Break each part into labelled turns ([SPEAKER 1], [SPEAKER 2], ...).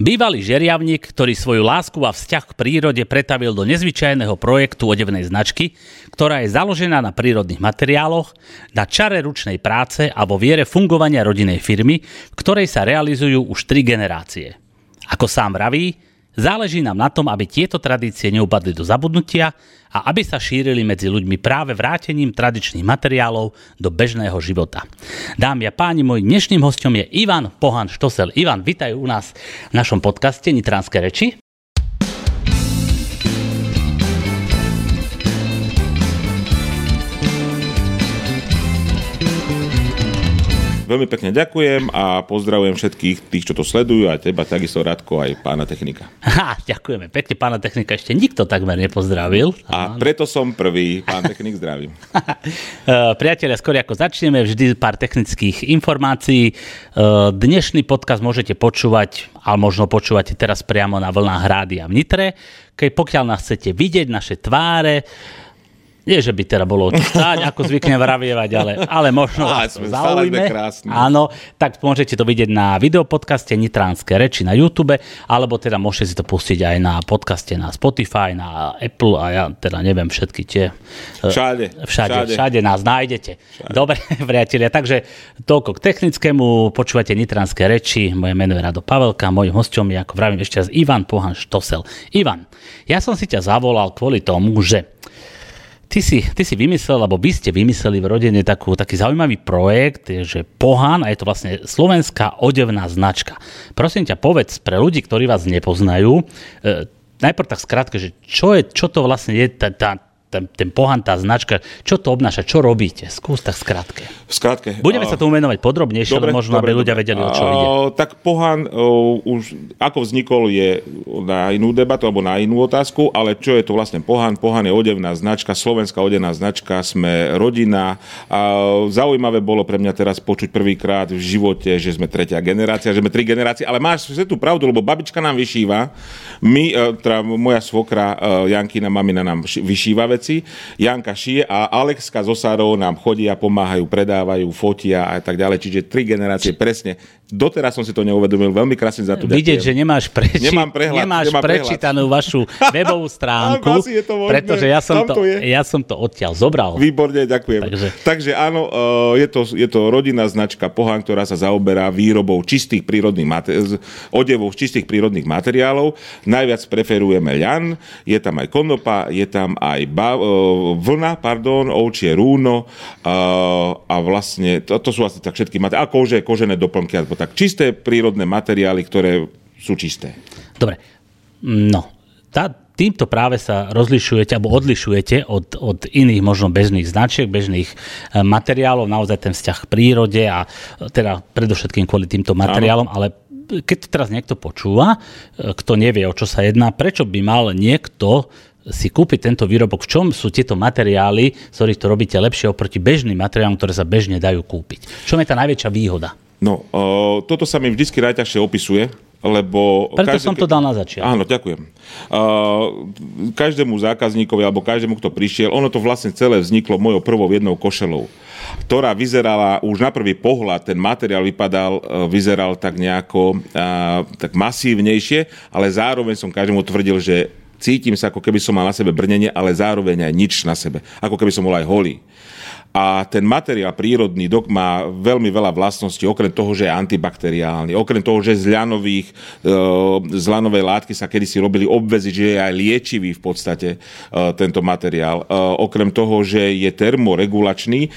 [SPEAKER 1] Bývalý žeriavnik, ktorý svoju lásku a vzťah k prírode pretavil do nezvyčajného projektu odevnej značky, ktorá je založená na prírodných materiáloch, na čare ručnej práce a vo viere fungovania rodinej firmy, v ktorej sa realizujú už tri generácie. Ako sám vraví, Záleží nám na tom, aby tieto tradície neupadli do zabudnutia a aby sa šírili medzi ľuďmi práve vrátením tradičných materiálov do bežného života. Dámy a páni, môj dnešným hostom je Ivan Pohan Štosel. Ivan, vitaj u nás v našom podcaste Nitranské reči.
[SPEAKER 2] Veľmi pekne ďakujem a pozdravujem všetkých tých, čo to sledujú a teba takisto Radko aj pána technika.
[SPEAKER 1] Ha, ďakujeme pekne, pána technika ešte nikto takmer nepozdravil.
[SPEAKER 2] A preto som prvý, pán technik, zdravím.
[SPEAKER 1] Eh, priatelia, skôr ako začneme, vždy pár technických informácií. Eh, dnešný podcast môžete počúvať, ale možno počúvate teraz priamo na vlnách Rádia v Nitre. Keď pokiaľ nás chcete vidieť, naše tváre, nie, že by teda bolo stáť, ako zvykne vravievať, ale, ale možno
[SPEAKER 2] Á,
[SPEAKER 1] vás to
[SPEAKER 2] krásni.
[SPEAKER 1] Áno, tak môžete to vidieť na videopodcaste Nitránske reči na YouTube, alebo teda môžete si to pustiť aj na podcaste na Spotify, na Apple a ja teda neviem všetky tie. e,
[SPEAKER 2] Všade,
[SPEAKER 1] Všade,
[SPEAKER 2] všade.
[SPEAKER 1] všade nás nájdete. Dobre, priatelia, takže toľko k technickému. Počúvate Nitránske reči. Moje meno je Rado Pavelka, mojim hostom je, ako vravím ešte raz, Ivan Pohan Štosel. Ivan, ja som si ťa zavolal kvôli tomu, že Ty si, ty si vymyslel, alebo vy ste vymysleli v rodine takú, taký zaujímavý projekt, je, že Pohan, a je to vlastne slovenská odevná značka. Prosím ťa, povedz pre ľudí, ktorí vás nepoznajú, e, najprv tak skrátke, že čo, je, čo to vlastne je tá, tá, ten, ten Pohan, tá značka, čo to obnáša, čo robíte? Skús tak skrátke.
[SPEAKER 2] V skratke.
[SPEAKER 1] Budeme sa tomu venovať podrobnejšie, ale možno, aby ľudia vedeli, o čo ide.
[SPEAKER 2] Tak Pohan o, už ako vznikol je na inú debatu alebo na inú otázku, ale čo je to vlastne Pohan? Pohan je odevná značka, slovenská odevná značka, sme rodina. A zaujímavé bolo pre mňa teraz počuť prvýkrát v živote, že sme tretia generácia, že sme tri generácie, ale máš tú pravdu, lebo babička nám vyšíva, my, e, teda moja svokra e, Jankina mamina nám vyšíva veci, Janka šije a Alexka Sarou nám chodia, pomáhajú, predávajú, fotia a tak ďalej. Čiže tri generácie presne. Doteraz som si to neuvedomil, veľmi krásne za to
[SPEAKER 1] Vidieť, že nemáš, preči-
[SPEAKER 2] Nemám prehľad,
[SPEAKER 1] nemáš
[SPEAKER 2] nemám prehľad.
[SPEAKER 1] prečítanú vašu webovú stránku, pretože ja som
[SPEAKER 2] Tam
[SPEAKER 1] to,
[SPEAKER 2] to je.
[SPEAKER 1] ja som to odtiaľ zobral.
[SPEAKER 2] Výborne, ďakujem.
[SPEAKER 1] Takže-
[SPEAKER 2] Takže, áno, eh, je to, je to rodinná značka Pohan, ktorá sa zaoberá výrobou čistých prírodných mate- z- odevov z čistých prírodných materiálov. Najviac preferujeme ľan, je tam aj konopa, je tam aj ba- eh, vlna, pardon, ovčie rúno eh, a vlastne to, to sú asi tak všetky materiály. A kože, kožené doplnky, alebo tak čisté prírodné materiály, ktoré sú čisté.
[SPEAKER 1] Dobre, no, tá, týmto práve sa rozlišujete, alebo odlišujete od, od iných možno bežných značiek, bežných e, materiálov, naozaj ten vzťah k prírode a e, teda predovšetkým kvôli týmto materiálom, ale keď to teraz niekto počúva, e, kto nevie, o čo sa jedná, prečo by mal niekto si kúpiť tento výrobok, v čom sú tieto materiály, z ktorých to robíte lepšie oproti bežným materiálom, ktoré sa bežne dajú kúpiť. V čom je tá najväčšia výhoda?
[SPEAKER 2] No, uh, toto sa mi vždycky najťažšie opisuje, lebo...
[SPEAKER 1] Preto som to dal na začiatok.
[SPEAKER 2] Áno, ďakujem. Uh, každému zákazníkovi alebo každému, kto prišiel, ono to vlastne celé vzniklo mojou prvou jednou košelou ktorá vyzerala už na prvý pohľad, ten materiál vypadal, e, vyzeral tak nejako a, tak masívnejšie, ale zároveň som každému tvrdil, že cítim sa, ako keby som mal na sebe brnenie, ale zároveň aj nič na sebe. Ako keby som bol aj holý. A ten materiál prírodný dok má veľmi veľa vlastností, okrem toho, že je antibakteriálny, okrem toho, že z, ľanových, e, z ľanovej látky sa kedysi robili obvezy, že je aj liečivý v podstate e, tento materiál. E, Okrem toho, že je termoregulačný,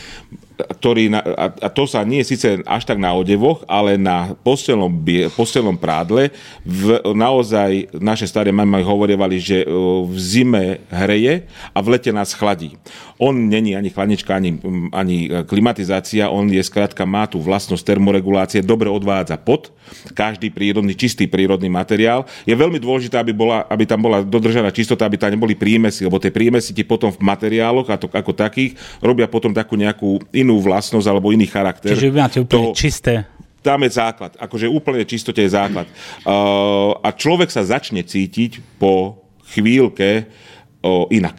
[SPEAKER 2] ktorý na, a, a to sa nie síce až tak na odevoch, ale na postelnom, postelnom prádle. V, naozaj naše staré mamy hovorievali, že e, v zime hreje a v lete nás chladí. On není ani chladnička, ani, ani klimatizácia, on je skrátka, má tú vlastnosť termoregulácie, dobre odvádza pot, každý prírodný, čistý prírodný materiál. Je veľmi dôležité, aby, bola, aby tam bola dodržaná čistota, aby tam neboli prímesy, lebo tie prímesy ti potom v materiáloch a to, ako takých robia potom takú nejakú inú vlastnosť alebo iný charakter.
[SPEAKER 1] Čiže vy máte úplne čisté
[SPEAKER 2] tam je základ. Akože úplne čistote je základ. Uh, a človek sa začne cítiť po chvíľke uh, inak.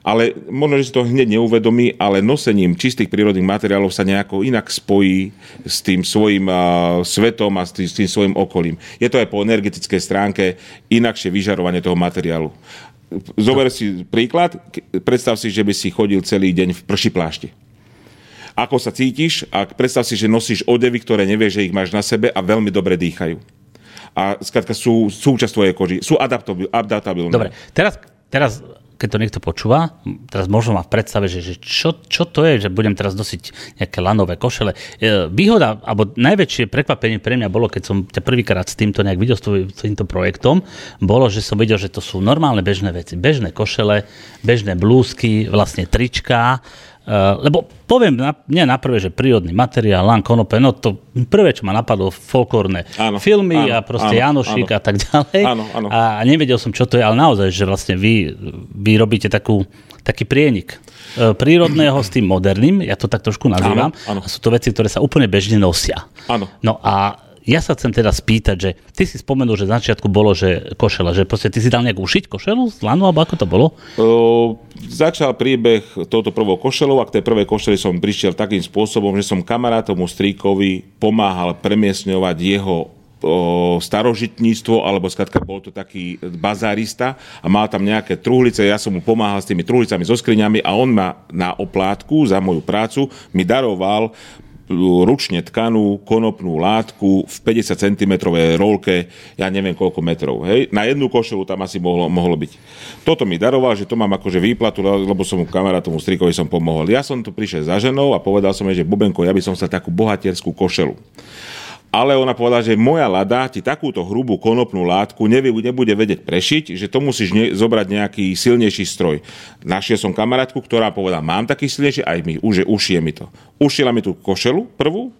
[SPEAKER 2] Ale možno, že si to hneď neuvedomí, ale nosením čistých prírodných materiálov sa nejako inak spojí s tým svojim uh, svetom a s tým, s tým svojim okolím. Je to aj po energetickej stránke inakšie vyžarovanie toho materiálu. Zober si príklad, predstav si, že by si chodil celý deň v prši plášti ako sa cítiš a predstav si, že nosíš odevy, ktoré nevieš, že ich máš na sebe a veľmi dobre dýchajú. A skrátka sú súčasť tvojej koži, sú adaptabilné.
[SPEAKER 1] Dobre, teraz, teraz keď to niekto počúva, teraz možno má v predstave, že, že čo, čo to je, že budem teraz nosiť nejaké lanové košele. E, výhoda, alebo najväčšie prekvapenie pre mňa bolo, keď som ťa prvýkrát s týmto nejak videl, s týmto projektom, bolo, že som videl, že to sú normálne bežné veci. Bežné košele, bežné blúzky, vlastne tričká, Uh, lebo poviem, na, nie na prvé, že prírodný materiál, lan konope, no to prvé, čo ma napadlo, folklórne áno, filmy áno, a proste áno, Janošik áno, a tak ďalej. Áno, áno. A nevedel som, čo to je, ale naozaj, že vlastne vy, vy robíte takú, taký prienik e, prírodného s tým moderným, ja to tak trošku nazývam, áno, áno. a sú to veci, ktoré sa úplne bežne nosia.
[SPEAKER 2] Áno.
[SPEAKER 1] No a ja sa chcem teda spýtať, že ty si spomenul, že na začiatku bolo, že košela, že proste ty si dal nejak ušiť košelu z lanu, alebo ako to bolo?
[SPEAKER 2] O, začal príbeh touto prvou košelou a k tej prvej košeli som prišiel takým spôsobom, že som kamarátomu stríkovi pomáhal premiesňovať jeho starožitníctvo, alebo skratka bol to taký bazárista a mal tam nejaké truhlice, ja som mu pomáhal s tými truhlicami, so skriňami a on ma na oplátku za moju prácu mi daroval ručne tkanú konopnú látku v 50 cm rolke, ja neviem koľko metrov. Hej? Na jednu košelu tam asi mohlo, mohlo byť. Toto mi daroval, že to mám akože výplatu, lebo som kamarátomu strikovi som pomohol. Ja som tu prišiel za ženou a povedal som jej, že Bubenko, ja by som sa takú bohatierskú košelu ale ona povedala, že moja lada ti takúto hrubú konopnú látku nebude vedieť prešiť, že to musíš ne, zobrať nejaký silnejší stroj. Našiel som kamarátku, ktorá povedala, mám taký silnejší, aj mi, už, ušie mi to. Ušila mi tú košelu prvú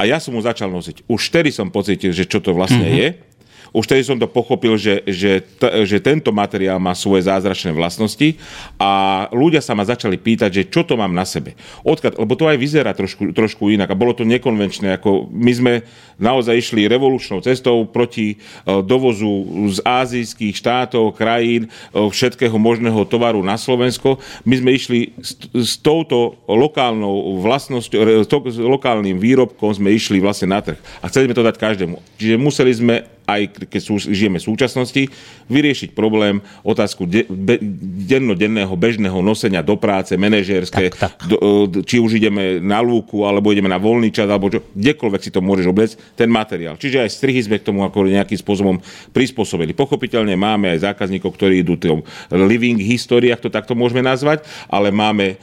[SPEAKER 2] a ja som mu začal nosiť. Už vtedy som pocítil, že čo to vlastne mm-hmm. je už tedy som to pochopil, že, že, t- že tento materiál má svoje zázračné vlastnosti a ľudia sa ma začali pýtať, že čo to mám na sebe. Odkiaľ, lebo to aj vyzerá trošku, trošku inak a bolo to nekonvenčné. Ako my sme naozaj išli revolučnou cestou proti uh, dovozu z azijských štátov, krajín, uh, všetkého možného tovaru na Slovensko. My sme išli s, s touto lokálnou vlastnosťou, s lokálnym výrobkom sme išli vlastne na trh. A chceli sme to dať každému. Čiže museli sme aj keď sú, žijeme v súčasnosti, vyriešiť problém, otázku de, be, dennodenného bežného nosenia do práce, manažérske, tak, tak. Do, či už ideme na lúku, alebo ideme na voľný čas, alebo čo, kdekoľvek si to môžeš obliecť, ten materiál. Čiže aj strihy sme k tomu ako nejakým spôsobom prispôsobili. Pochopiteľne máme aj zákazníkov, ktorí idú tým living history, ak to takto môžeme nazvať, ale máme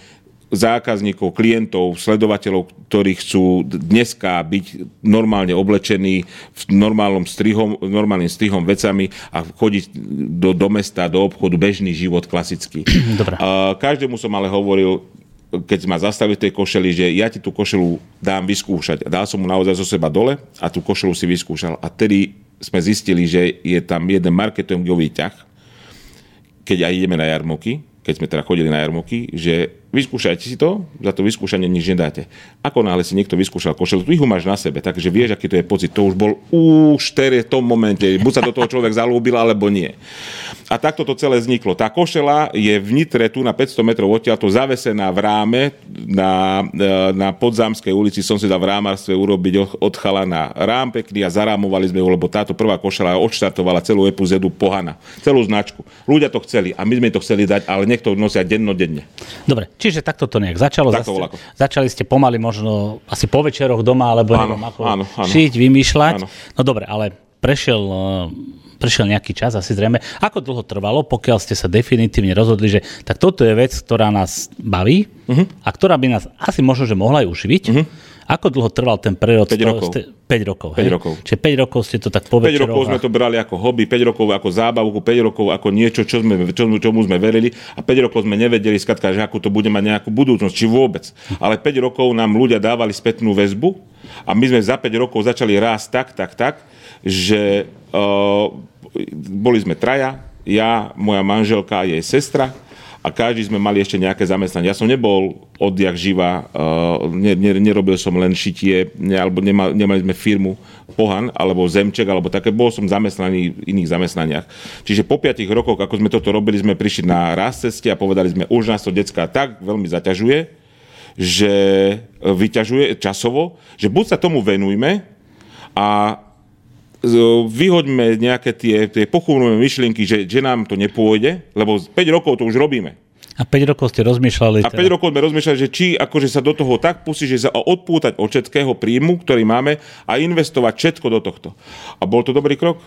[SPEAKER 2] zákazníkov, klientov, sledovateľov, ktorí chcú dneska byť normálne oblečení v normálnom strihom, normálnym strihom vecami a chodiť do, do mesta, do obchodu, bežný život klasický.
[SPEAKER 1] Dobre.
[SPEAKER 2] každému som ale hovoril, keď ma zastavil tej košeli, že ja ti tú košelu dám vyskúšať. Dal som mu naozaj zo seba dole a tú košelu si vyskúšal. A tedy sme zistili, že je tam jeden marketingový ťah, keď aj ideme na jarmoky, keď sme teda chodili na jarmoky, že vyskúšajte si to, za to vyskúšanie nič nedáte. Ako náhle si niekto vyskúšal košelu, ty ho máš na sebe, takže vieš, aký to je pocit. To už bol už v tom momente, buď sa do toho človek zalúbil, alebo nie. A takto to celé vzniklo. Tá košela je v Nitre, tu na 500 metrov odtiaľto, zavesená v ráme na, na Podzámskej ulici. Som si dal v rámarstve urobiť od chala rám pekný a zarámovali sme ho, lebo táto prvá košela odštartovala celú epizódu Pohana, celú značku. Ľudia to chceli a my sme to chceli dať, ale niekto nosia dennodenne.
[SPEAKER 1] Dobre, čiže takto to nejak začalo.
[SPEAKER 2] Takto
[SPEAKER 1] Zaste, začali ste pomaly možno asi po večeroch doma, alebo
[SPEAKER 2] áno, neviem, ako áno, áno.
[SPEAKER 1] šiť, vymýšľať. Áno. No dobre, ale prešiel prešiel nejaký čas, asi zrejme. Ako dlho trvalo, pokiaľ ste sa definitívne rozhodli, že tak toto je vec, ktorá nás baví uh-huh. a ktorá by nás asi možno, že mohla aj uživiť. Uh-huh. Ako dlho trval ten prerod?
[SPEAKER 2] 5 rokov.
[SPEAKER 1] Ste, 5 rokov, 5
[SPEAKER 2] hej? rokov.
[SPEAKER 1] Čiže 5 rokov ste to tak po 5
[SPEAKER 2] rokov sme to brali ako hobby, 5 rokov ako zábavku, 5 rokov ako niečo, čo sme, čo, čomu sme verili a 5 rokov sme nevedeli, skatka, že ako to bude mať nejakú budúcnosť, či vôbec. Ale 5 rokov nám ľudia dávali spätnú väzbu a my sme za 5 rokov začali rásť tak, tak, tak, že uh, boli sme traja, ja, moja manželka a jej sestra a každý sme mali ešte nejaké zamestnanie. Ja som nebol odjak živa, uh, ne, ne, nerobil som len šitie, ne, alebo nemal, nemali sme firmu Pohan, alebo Zemček, alebo také, bol som zamestnaný v iných zamestnaniach. Čiže po piatich rokoch, ako sme toto robili, sme prišli na raz ceste a povedali sme, už nás to decka tak veľmi zaťažuje, že vyťažuje časovo, že buď sa tomu venujme a vyhoďme nejaké tie, tie pochúvnuté myšlienky, že, že nám to nepôjde, lebo 5 rokov to už robíme.
[SPEAKER 1] A 5 rokov ste rozmýšľali.
[SPEAKER 2] A 5 teda... rokov sme rozmýšľali, že či akože sa do toho tak pustí, že sa odpútať od všetkého príjmu, ktorý máme a investovať všetko do tohto. A bol to dobrý krok?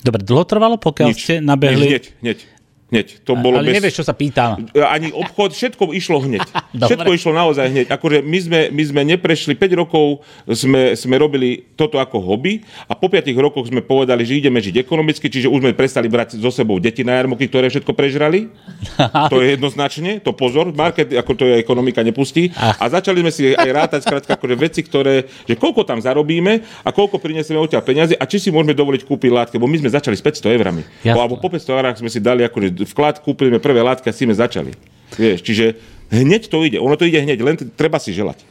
[SPEAKER 1] Dobre, dlho trvalo, pokiaľ nič, ste nabehli?
[SPEAKER 2] Nič, hneď, hneď. Hneď. To bolo
[SPEAKER 1] ale
[SPEAKER 2] bez...
[SPEAKER 1] nevieš, čo sa pýtam.
[SPEAKER 2] Ani obchod, všetko išlo hneď. všetko išlo naozaj hneď. Akože my sme, my sme neprešli, 5 rokov sme, sme robili toto ako hobby a po 5 rokoch sme povedali, že ideme žiť ekonomicky, čiže už sme prestali brať so sebou deti na jarmoky, ktoré všetko prežrali. to je jednoznačne, to pozor, market, ako to je ekonomika, nepustí. A začali sme si aj rátať, skrátka, akože veci, ktoré, že koľko tam zarobíme a koľko prinesieme odtiaľ peniaze a či si môžeme dovoliť kúpiť látky, bo my sme začali s 500 eurami. Alebo po 500 eurách sme si dali akože vklad, kúpili sme prvé látky a s tým začali. Vieš, čiže hneď to ide. Ono to ide hneď, len treba si želať.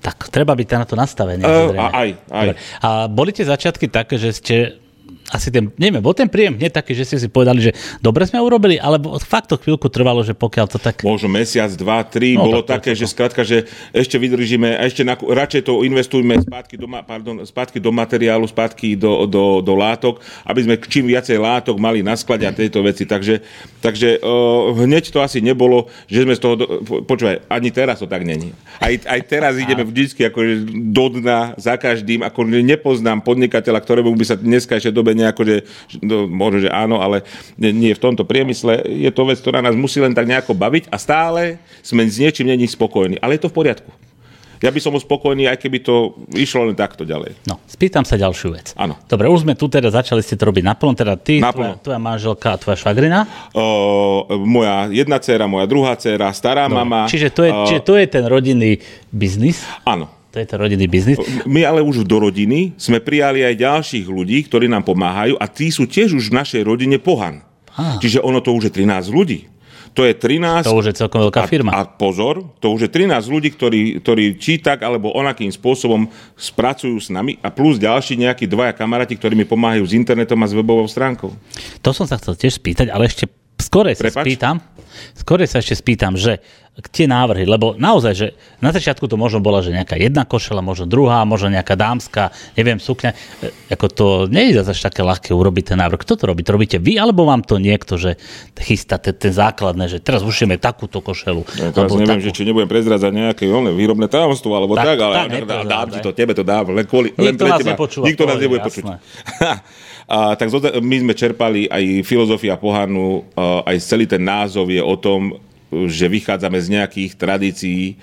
[SPEAKER 1] Tak treba byť na to nastavený.
[SPEAKER 2] Uh, aj, aj.
[SPEAKER 1] A boli tie začiatky také, že ste asi ten, neviem, bol ten príjem hneď taký, že ste si povedali, že dobre sme urobili, alebo fakt to chvíľku trvalo, že pokiaľ to tak...
[SPEAKER 2] Možno mesiac, dva, tri, no, bolo tak také, že skrátka, že ešte vydržíme a ešte na, radšej to investujme spátky do, pardon, spátky do materiálu, spátky do, do, do látok, aby sme čím viacej látok mali na sklade a tejto veci. Takže, takže uh, hneď to asi nebolo, že sme z toho... Do, počúvaj, ani teraz to tak není. Aj, aj teraz ideme vždycky akože do dna za každým, ako nepoznám podnikateľa, ktorému by sa dneska ešte dobe nejako, že no, možno, že áno, ale nie v tomto priemysle. Je to vec, ktorá nás musí len tak nejako baviť a stále sme s niečím není spokojní. Ale je to v poriadku. Ja by som spokojný, aj keby to išlo len takto ďalej.
[SPEAKER 1] No, spýtam sa ďalšiu vec.
[SPEAKER 2] Áno.
[SPEAKER 1] Dobre, už sme tu teda začali ste to robiť naplno, teda ty, naplno. Tvoja, tvoja manželka a tvoja švagrina?
[SPEAKER 2] O, moja jedna dcéra, moja druhá dcéra, stará Dobre. mama.
[SPEAKER 1] Čiže to je, o, čiže to je ten rodinný biznis?
[SPEAKER 2] Áno.
[SPEAKER 1] To je to rodinný biznis.
[SPEAKER 2] My ale už do rodiny sme prijali aj ďalších ľudí, ktorí nám pomáhajú a tí sú tiež už v našej rodine pohan. Ah. Čiže ono to už je 13 ľudí. To je 13...
[SPEAKER 1] To už je celkom veľká firma.
[SPEAKER 2] A, a pozor, to už je 13 ľudí, ktorí, ktorí či tak alebo onakým spôsobom spracujú s nami a plus ďalší nejakí dvaja kamaráti, ktorí mi pomáhajú s internetom a s webovou stránkou.
[SPEAKER 1] To som sa chcel tiež spýtať, ale ešte skore sa spýtam, skore sa ešte spýtam, že tie návrhy, lebo naozaj, že na začiatku to možno bola, že nejaká jedna košela, možno druhá, možno nejaká dámska, neviem, sukňa. E, ako to nie je zase také ľahké urobiť ten návrh. Kto to robí? To robíte vy, alebo vám to niekto, že chystá ten, základné, že teraz ušíme takúto košelu.
[SPEAKER 2] Ja teraz neviem, takú... že či nebudem prezradzať nejaké oné, výrobné tajomstvo, alebo tak, tak ale tak, dá, dám ti to, tebe to dám, len kvôli,
[SPEAKER 1] len
[SPEAKER 2] pre
[SPEAKER 1] nás teba.
[SPEAKER 2] Nikto nás nebude počuť. A, tak my sme čerpali aj filozofia pohanu, aj celý ten názov je o tom, že vychádzame z nejakých tradícií.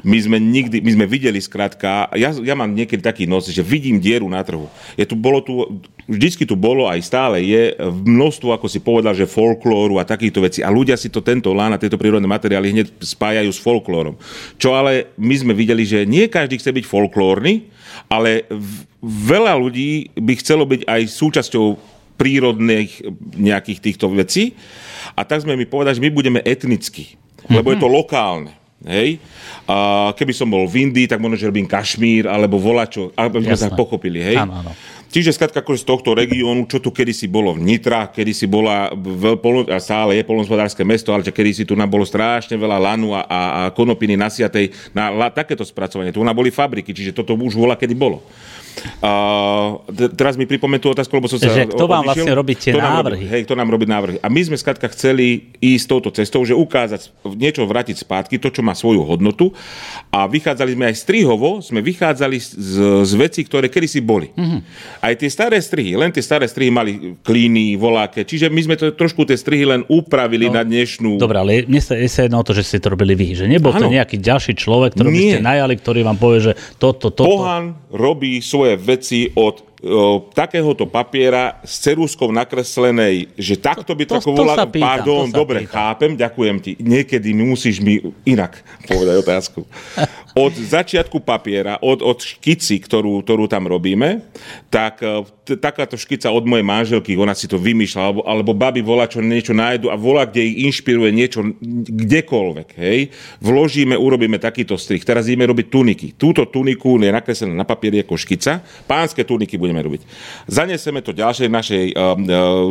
[SPEAKER 2] My sme nikdy, my sme videli skrátka, ja, ja mám niekedy taký nos, že vidím dieru na trhu. Je tu, bolo tu, vždycky tu bolo, aj stále je množstvo, ako si povedal, že folklóru a takýchto vecí. A ľudia si to tento lán a tieto prírodné materiály hneď spájajú s folklórom. Čo ale my sme videli, že nie každý chce byť folklórny, ale veľa ľudí by chcelo byť aj súčasťou prírodných nejakých týchto vecí. A tak sme mi povedali, že my budeme etnicky, lebo je to mhm. lokálne. Hej? A keby som bol v Indii, tak možno, že robím Kašmír alebo volačo, aby sme sa pochopili. Hej? Áno, áno. Čiže skladka akože z tohto regiónu, čo tu kedysi bolo v Nitra, kedysi bola, veľ, a stále je polnospodárske mesto, ale kedysi tu nám bolo strašne veľa lanu a, a, a konopiny nasiatej na la, takéto spracovanie. Tu nám boli fabriky, čiže toto už vola kedy bolo. Uh, teraz mi pripomenú tú otázku, lebo som sa...
[SPEAKER 1] Že kto vám vlastne robí tie návrhy?
[SPEAKER 2] Robí, hej, kto nám robí návrhy. A my sme skladka chceli ísť touto cestou, že ukázať, niečo vrátiť spátky, to, čo má svoju hodnotu. A vychádzali sme aj strihovo, sme vychádzali z, z vecí, ktoré kedysi boli. Mm-hmm. Aj tie staré strihy, len tie staré strihy mali klíny, voláke, čiže my sme to, trošku tie strihy len upravili no, na dnešnú...
[SPEAKER 1] Dobre, ale mne sa, sa jedno o to, že ste to robili vy, že nebol ano. to nejaký ďalší človek, ktorý by ste najali, ktorý vám povie, že toto, toto...
[SPEAKER 2] Pohan robí svoje svoje veci od o, takéhoto papiera s cerúskou nakreslenej, že takto by to, to, to volá, pardon, dobre, pýtam. chápem, ďakujem ti. Niekedy mi musíš mi inak povedať otázku. od začiatku papiera, od, od škici, ktorú, ktorú tam robíme, tak e, t- takáto škica od mojej manželky, ona si to vymýšľa, alebo, alebo baby volá, čo niečo nájdu a volá, kde ich inšpiruje niečo kdekoľvek, hej. Vložíme, urobíme takýto strich. Teraz ideme robiť tuniky. Túto tuniku je nakreslená na papieri ako škica. Pánske tuniky budeme robiť. Zaneseme to ďalšej našej, uh, uh,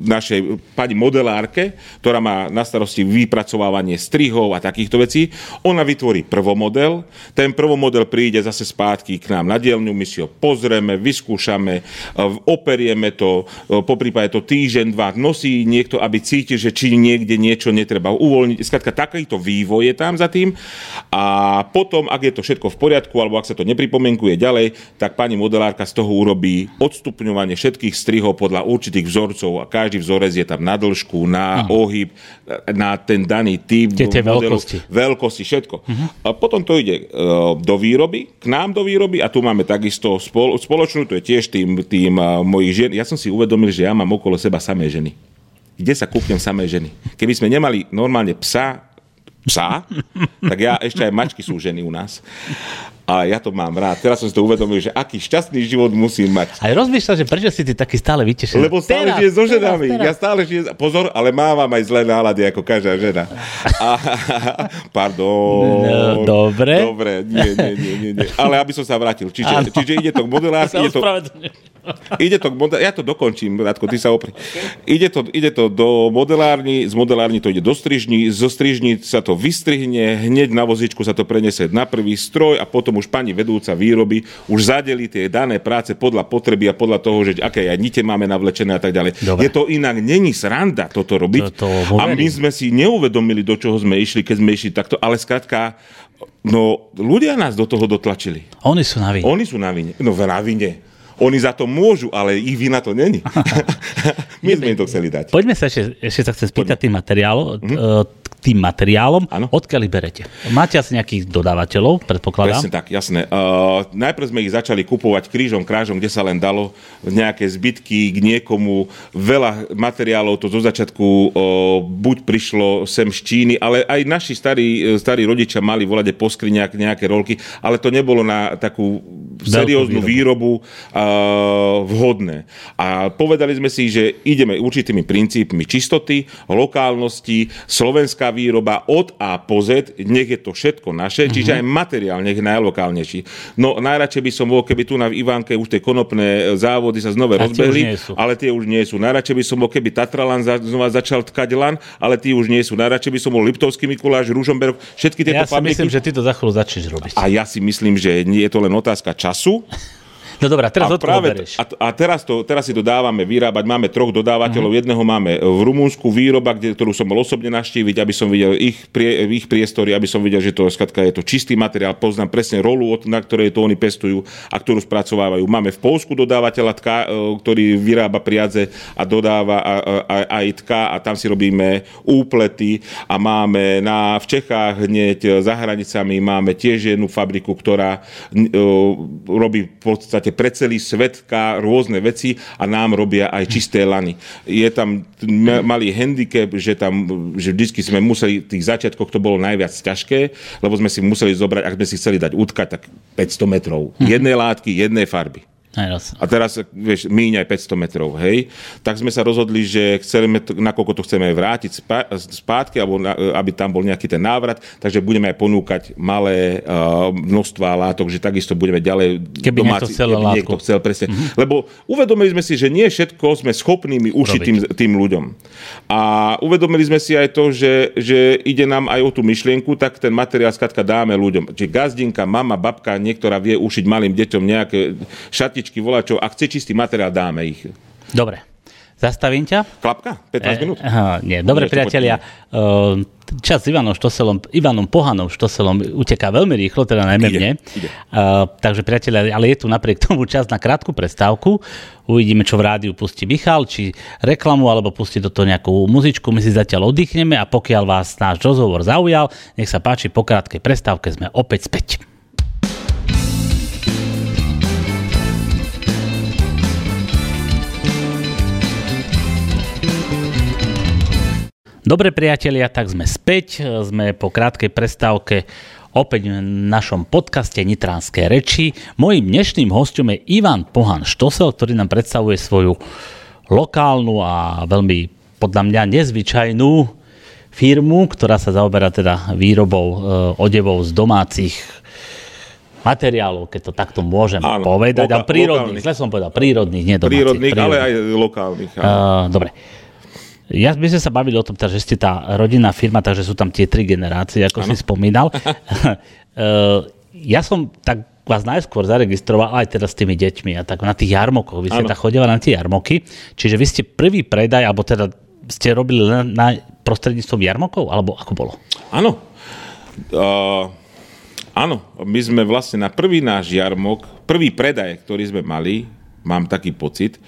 [SPEAKER 2] našej pani modelárke, ktorá má na starosti vypracovávanie strihov a takýchto vecí. Ona vytvorí prvomodel. Ten prvomodel príde zase spátky k nám na dielňu, my si ho pozrieme, vyskúšame, operieme to, po prípade to týždeň, dva nosí niekto, aby cítil, že či niekde niečo netreba uvoľniť. Skladka, takýto vývoj je tam za tým. A potom, ak je to všetko v poriadku, alebo ak sa to nepripomienkuje ďalej, tak pani modelárka z toho urobí odstupňovanie všetkých strihov podľa určitých vzorcov a každý vzorec je tam na dĺžku, na uh-huh. ohyb, na ten daný typ
[SPEAKER 1] Tie, tie modelu, veľkosti.
[SPEAKER 2] veľkosti, všetko. Uh-huh. A potom to ide uh, do výroby, k nám do výroby a tu máme takisto spol, spoločnú, to je tiež tým, tým uh, mojich žien. Ja som si uvedomil, že ja mám okolo seba samé ženy. Kde sa kúpnem samé ženy? Keby sme nemali normálne psa, psa, tak ja ešte aj mačky sú ženy u nás. A ja to mám rád. Teraz som si to uvedomil, že aký šťastný život musím mať.
[SPEAKER 1] Aj rozmýšľam, že prečo si ty taký stále vytešený.
[SPEAKER 2] Lebo stále žije so ženami. Teraz, teraz. Ja stále žijem, pozor, ale mávam aj zlé nálady, ako každá žena. A, pardon.
[SPEAKER 1] No, dobre.
[SPEAKER 2] Dobre, nie, nie, nie, nie, nie. Ale aby som sa vrátil. Čiže, čiže ide to k modelárstvu. Ide to, ide to ja to dokončím, Radko, ty sa opri. Ide to, ide to do modelárny, z modelárny to ide do strižní, zo strižní sa to vystrihne, hneď na vozičku sa to preniesie na prvý stroj a potom už pani vedúca výroby už zadeli tie dané práce podľa potreby a podľa toho, že aké aj nite máme navlečené a tak ďalej. Dobre. Je to inak, není sranda toto robiť. To, to a my sme si neuvedomili, do čoho sme išli, keď sme išli takto, ale skrátka, no ľudia nás do toho dotlačili.
[SPEAKER 1] Oni sú na vine.
[SPEAKER 2] Oni sú na vine. No na vine. Oni za to môžu, ale ich vina to není. My sme im to chceli dať.
[SPEAKER 1] Poďme sa ešte, ešte sa chcem spýtať tým materiálom. Mm-hmm tým materiálom. Ano. Odkiaľ berete? Máte asi nejakých dodávateľov, predpokladám?
[SPEAKER 2] Presne tak, jasné. Uh, najprv sme ich začali kupovať krížom, krážom, kde sa len dalo nejaké zbytky k niekomu. Veľa materiálov to zo začiatku uh, buď prišlo sem z Číny, ale aj naši starí, starí rodičia mali volať po skriniach nejaké rolky, ale to nebolo na takú serióznu výrobu, výrobu uh, vhodné. A povedali sme si, že ideme určitými princípmi čistoty, lokálnosti, slovenská výroba od A po Z, nech je to všetko naše, uh-huh. čiže aj materiál nech je najlokálnejší. No najradšej by som bol, keby tu na Ivánke už tie konopné závody sa znova rozbehli, ale tie už nie sú. Najradšej by som bol, keby Tatralan za, znova začal tkať lan, ale tie už nie sú. Najradšej by som bol Liptovský Mikuláš, Ružomberok, všetky tieto
[SPEAKER 1] ja fabriky. Ja si myslím, že ty to za chvíľu začneš robiť.
[SPEAKER 2] A ja si myslím, že je to len otázka času.
[SPEAKER 1] No dobrá, teraz
[SPEAKER 2] a, práve, a, a teraz, to, teraz si to dávame vyrábať. Máme troch dodávateľov. Uh-huh. Jedného máme v Rumúnsku, výroba, kde, ktorú som bol osobne naštíviť, aby som videl ich, prie, ich priestory, aby som videl, že to skatka, je to čistý materiál. Poznám presne rolu, na ktorej to oni pestujú a ktorú spracovávajú. Máme v Polsku dodávateľa, tká, e, ktorý vyrába priadze a dodáva aj tká a tam si robíme úplety a máme na, v Čechách hneď za hranicami máme tiež jednu fabriku, ktorá uh, robí v podstate podstate pre celý svet rôzne veci a nám robia aj čisté lany. Je tam malý handicap, že tam, že vždy sme museli, v tých začiatkoch to bolo najviac ťažké, lebo sme si museli zobrať, ak sme si chceli dať utkať, tak 500 metrov. Mhm. Jednej látky, jednej farby. A teraz, vieš, míň aj 500 metrov, hej. Tak sme sa rozhodli, že chceme, nakoľko to chceme vrátiť spátky, alebo na, aby tam bol nejaký ten návrat, takže budeme aj ponúkať malé uh, množstva látok, že takisto budeme ďalej
[SPEAKER 1] keby domáci, niekto chcel keby
[SPEAKER 2] niekto chcel, presne. Mm-hmm. Lebo uvedomili sme si, že nie všetko sme schopnými ušiť tým, tým ľuďom. A uvedomili sme si aj to, že, že ide nám aj o tú myšlienku, tak ten materiál skratka dáme ľuďom. Čiže gazdinka, mama, babka, niektorá vie ušiť malým deťom nejaké šaty kartičky, volačov. Ak chce čistý materiál, dáme ich.
[SPEAKER 1] Dobre. Zastavím ťa.
[SPEAKER 2] Klapka? 15 e, minút?
[SPEAKER 1] Aha, nie. Dobre, priatelia. Uh, čas s Ivanom Štoselom, Ivanom Pohanom Štoselom uteká veľmi rýchlo, teda najmä mne. Ide. Uh, takže priatelia, ale je tu napriek tomu čas na krátku prestávku. Uvidíme, čo v rádiu pustí Michal, či reklamu, alebo pustí do toho nejakú muzičku. My si zatiaľ oddychneme a pokiaľ vás náš rozhovor zaujal, nech sa páči, po krátkej prestávke sme opäť späť. Dobre priatelia, tak sme späť, sme po krátkej prestávke opäť v našom podcaste Nitránske reči. Mojím dnešným hostom je Ivan Pohan Štosel, ktorý nám predstavuje svoju lokálnu a veľmi podľa mňa nezvyčajnú firmu, ktorá sa zaoberá teda výrobou e, odevov z domácich materiálov, keď to takto môžem áno, povedať. Loka- a prírodných, zle som povedal, prírodných, nie domácich.
[SPEAKER 2] Prírodných, prírodných. ale aj lokálnych.
[SPEAKER 1] Áno. Uh, dobre. Ja by sme sa bavili o tom, teda, že ste tá rodinná firma, takže sú tam tie tri generácie, ako ano. si spomínal. ja som tak vás najskôr zaregistroval aj teda s tými deťmi a tak na tých jarmokoch. Vy ste tak chodili na tie jarmoky, čiže vy ste prvý predaj, alebo teda ste robili len na prostredníctvom jarmokov, alebo ako bolo?
[SPEAKER 2] Áno. Uh, áno, my sme vlastne na prvý náš jarmok, prvý predaj, ktorý sme mali, mám taký pocit,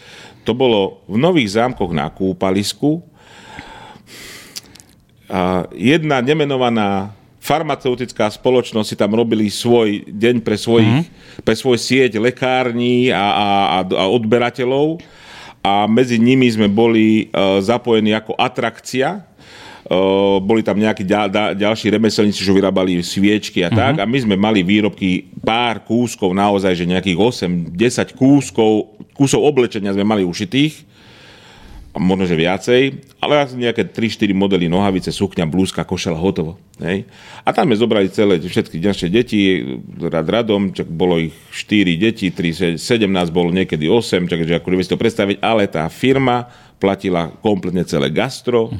[SPEAKER 2] to bolo v Nových zámkoch na kúpalisku, jedna nemenovaná farmaceutická spoločnosť si tam robili svoj deň pre, svojich, mm-hmm. pre svoj sieť lekární a, a, a odberateľov a medzi nimi sme boli uh, zapojení ako atrakcia. Uh, boli tam nejakí ďal, ďalší remeselníci, čo vyrábali sviečky a tak. Mm-hmm. A my sme mali výrobky, pár kúskov, naozaj, že nejakých 8-10 kúskov, kúsov oblečenia sme mali ušitých možno, že viacej, ale asi nejaké 3-4 modely nohavice, sukňa, blúzka, košela, hotovo. Hej. A tam sme zobrali celé všetky ďalšie deti, rad radom, čak bolo ich 4 deti, 3, 17 bolo niekedy 8, takže ako si to predstaviť, ale tá firma platila kompletne celé gastro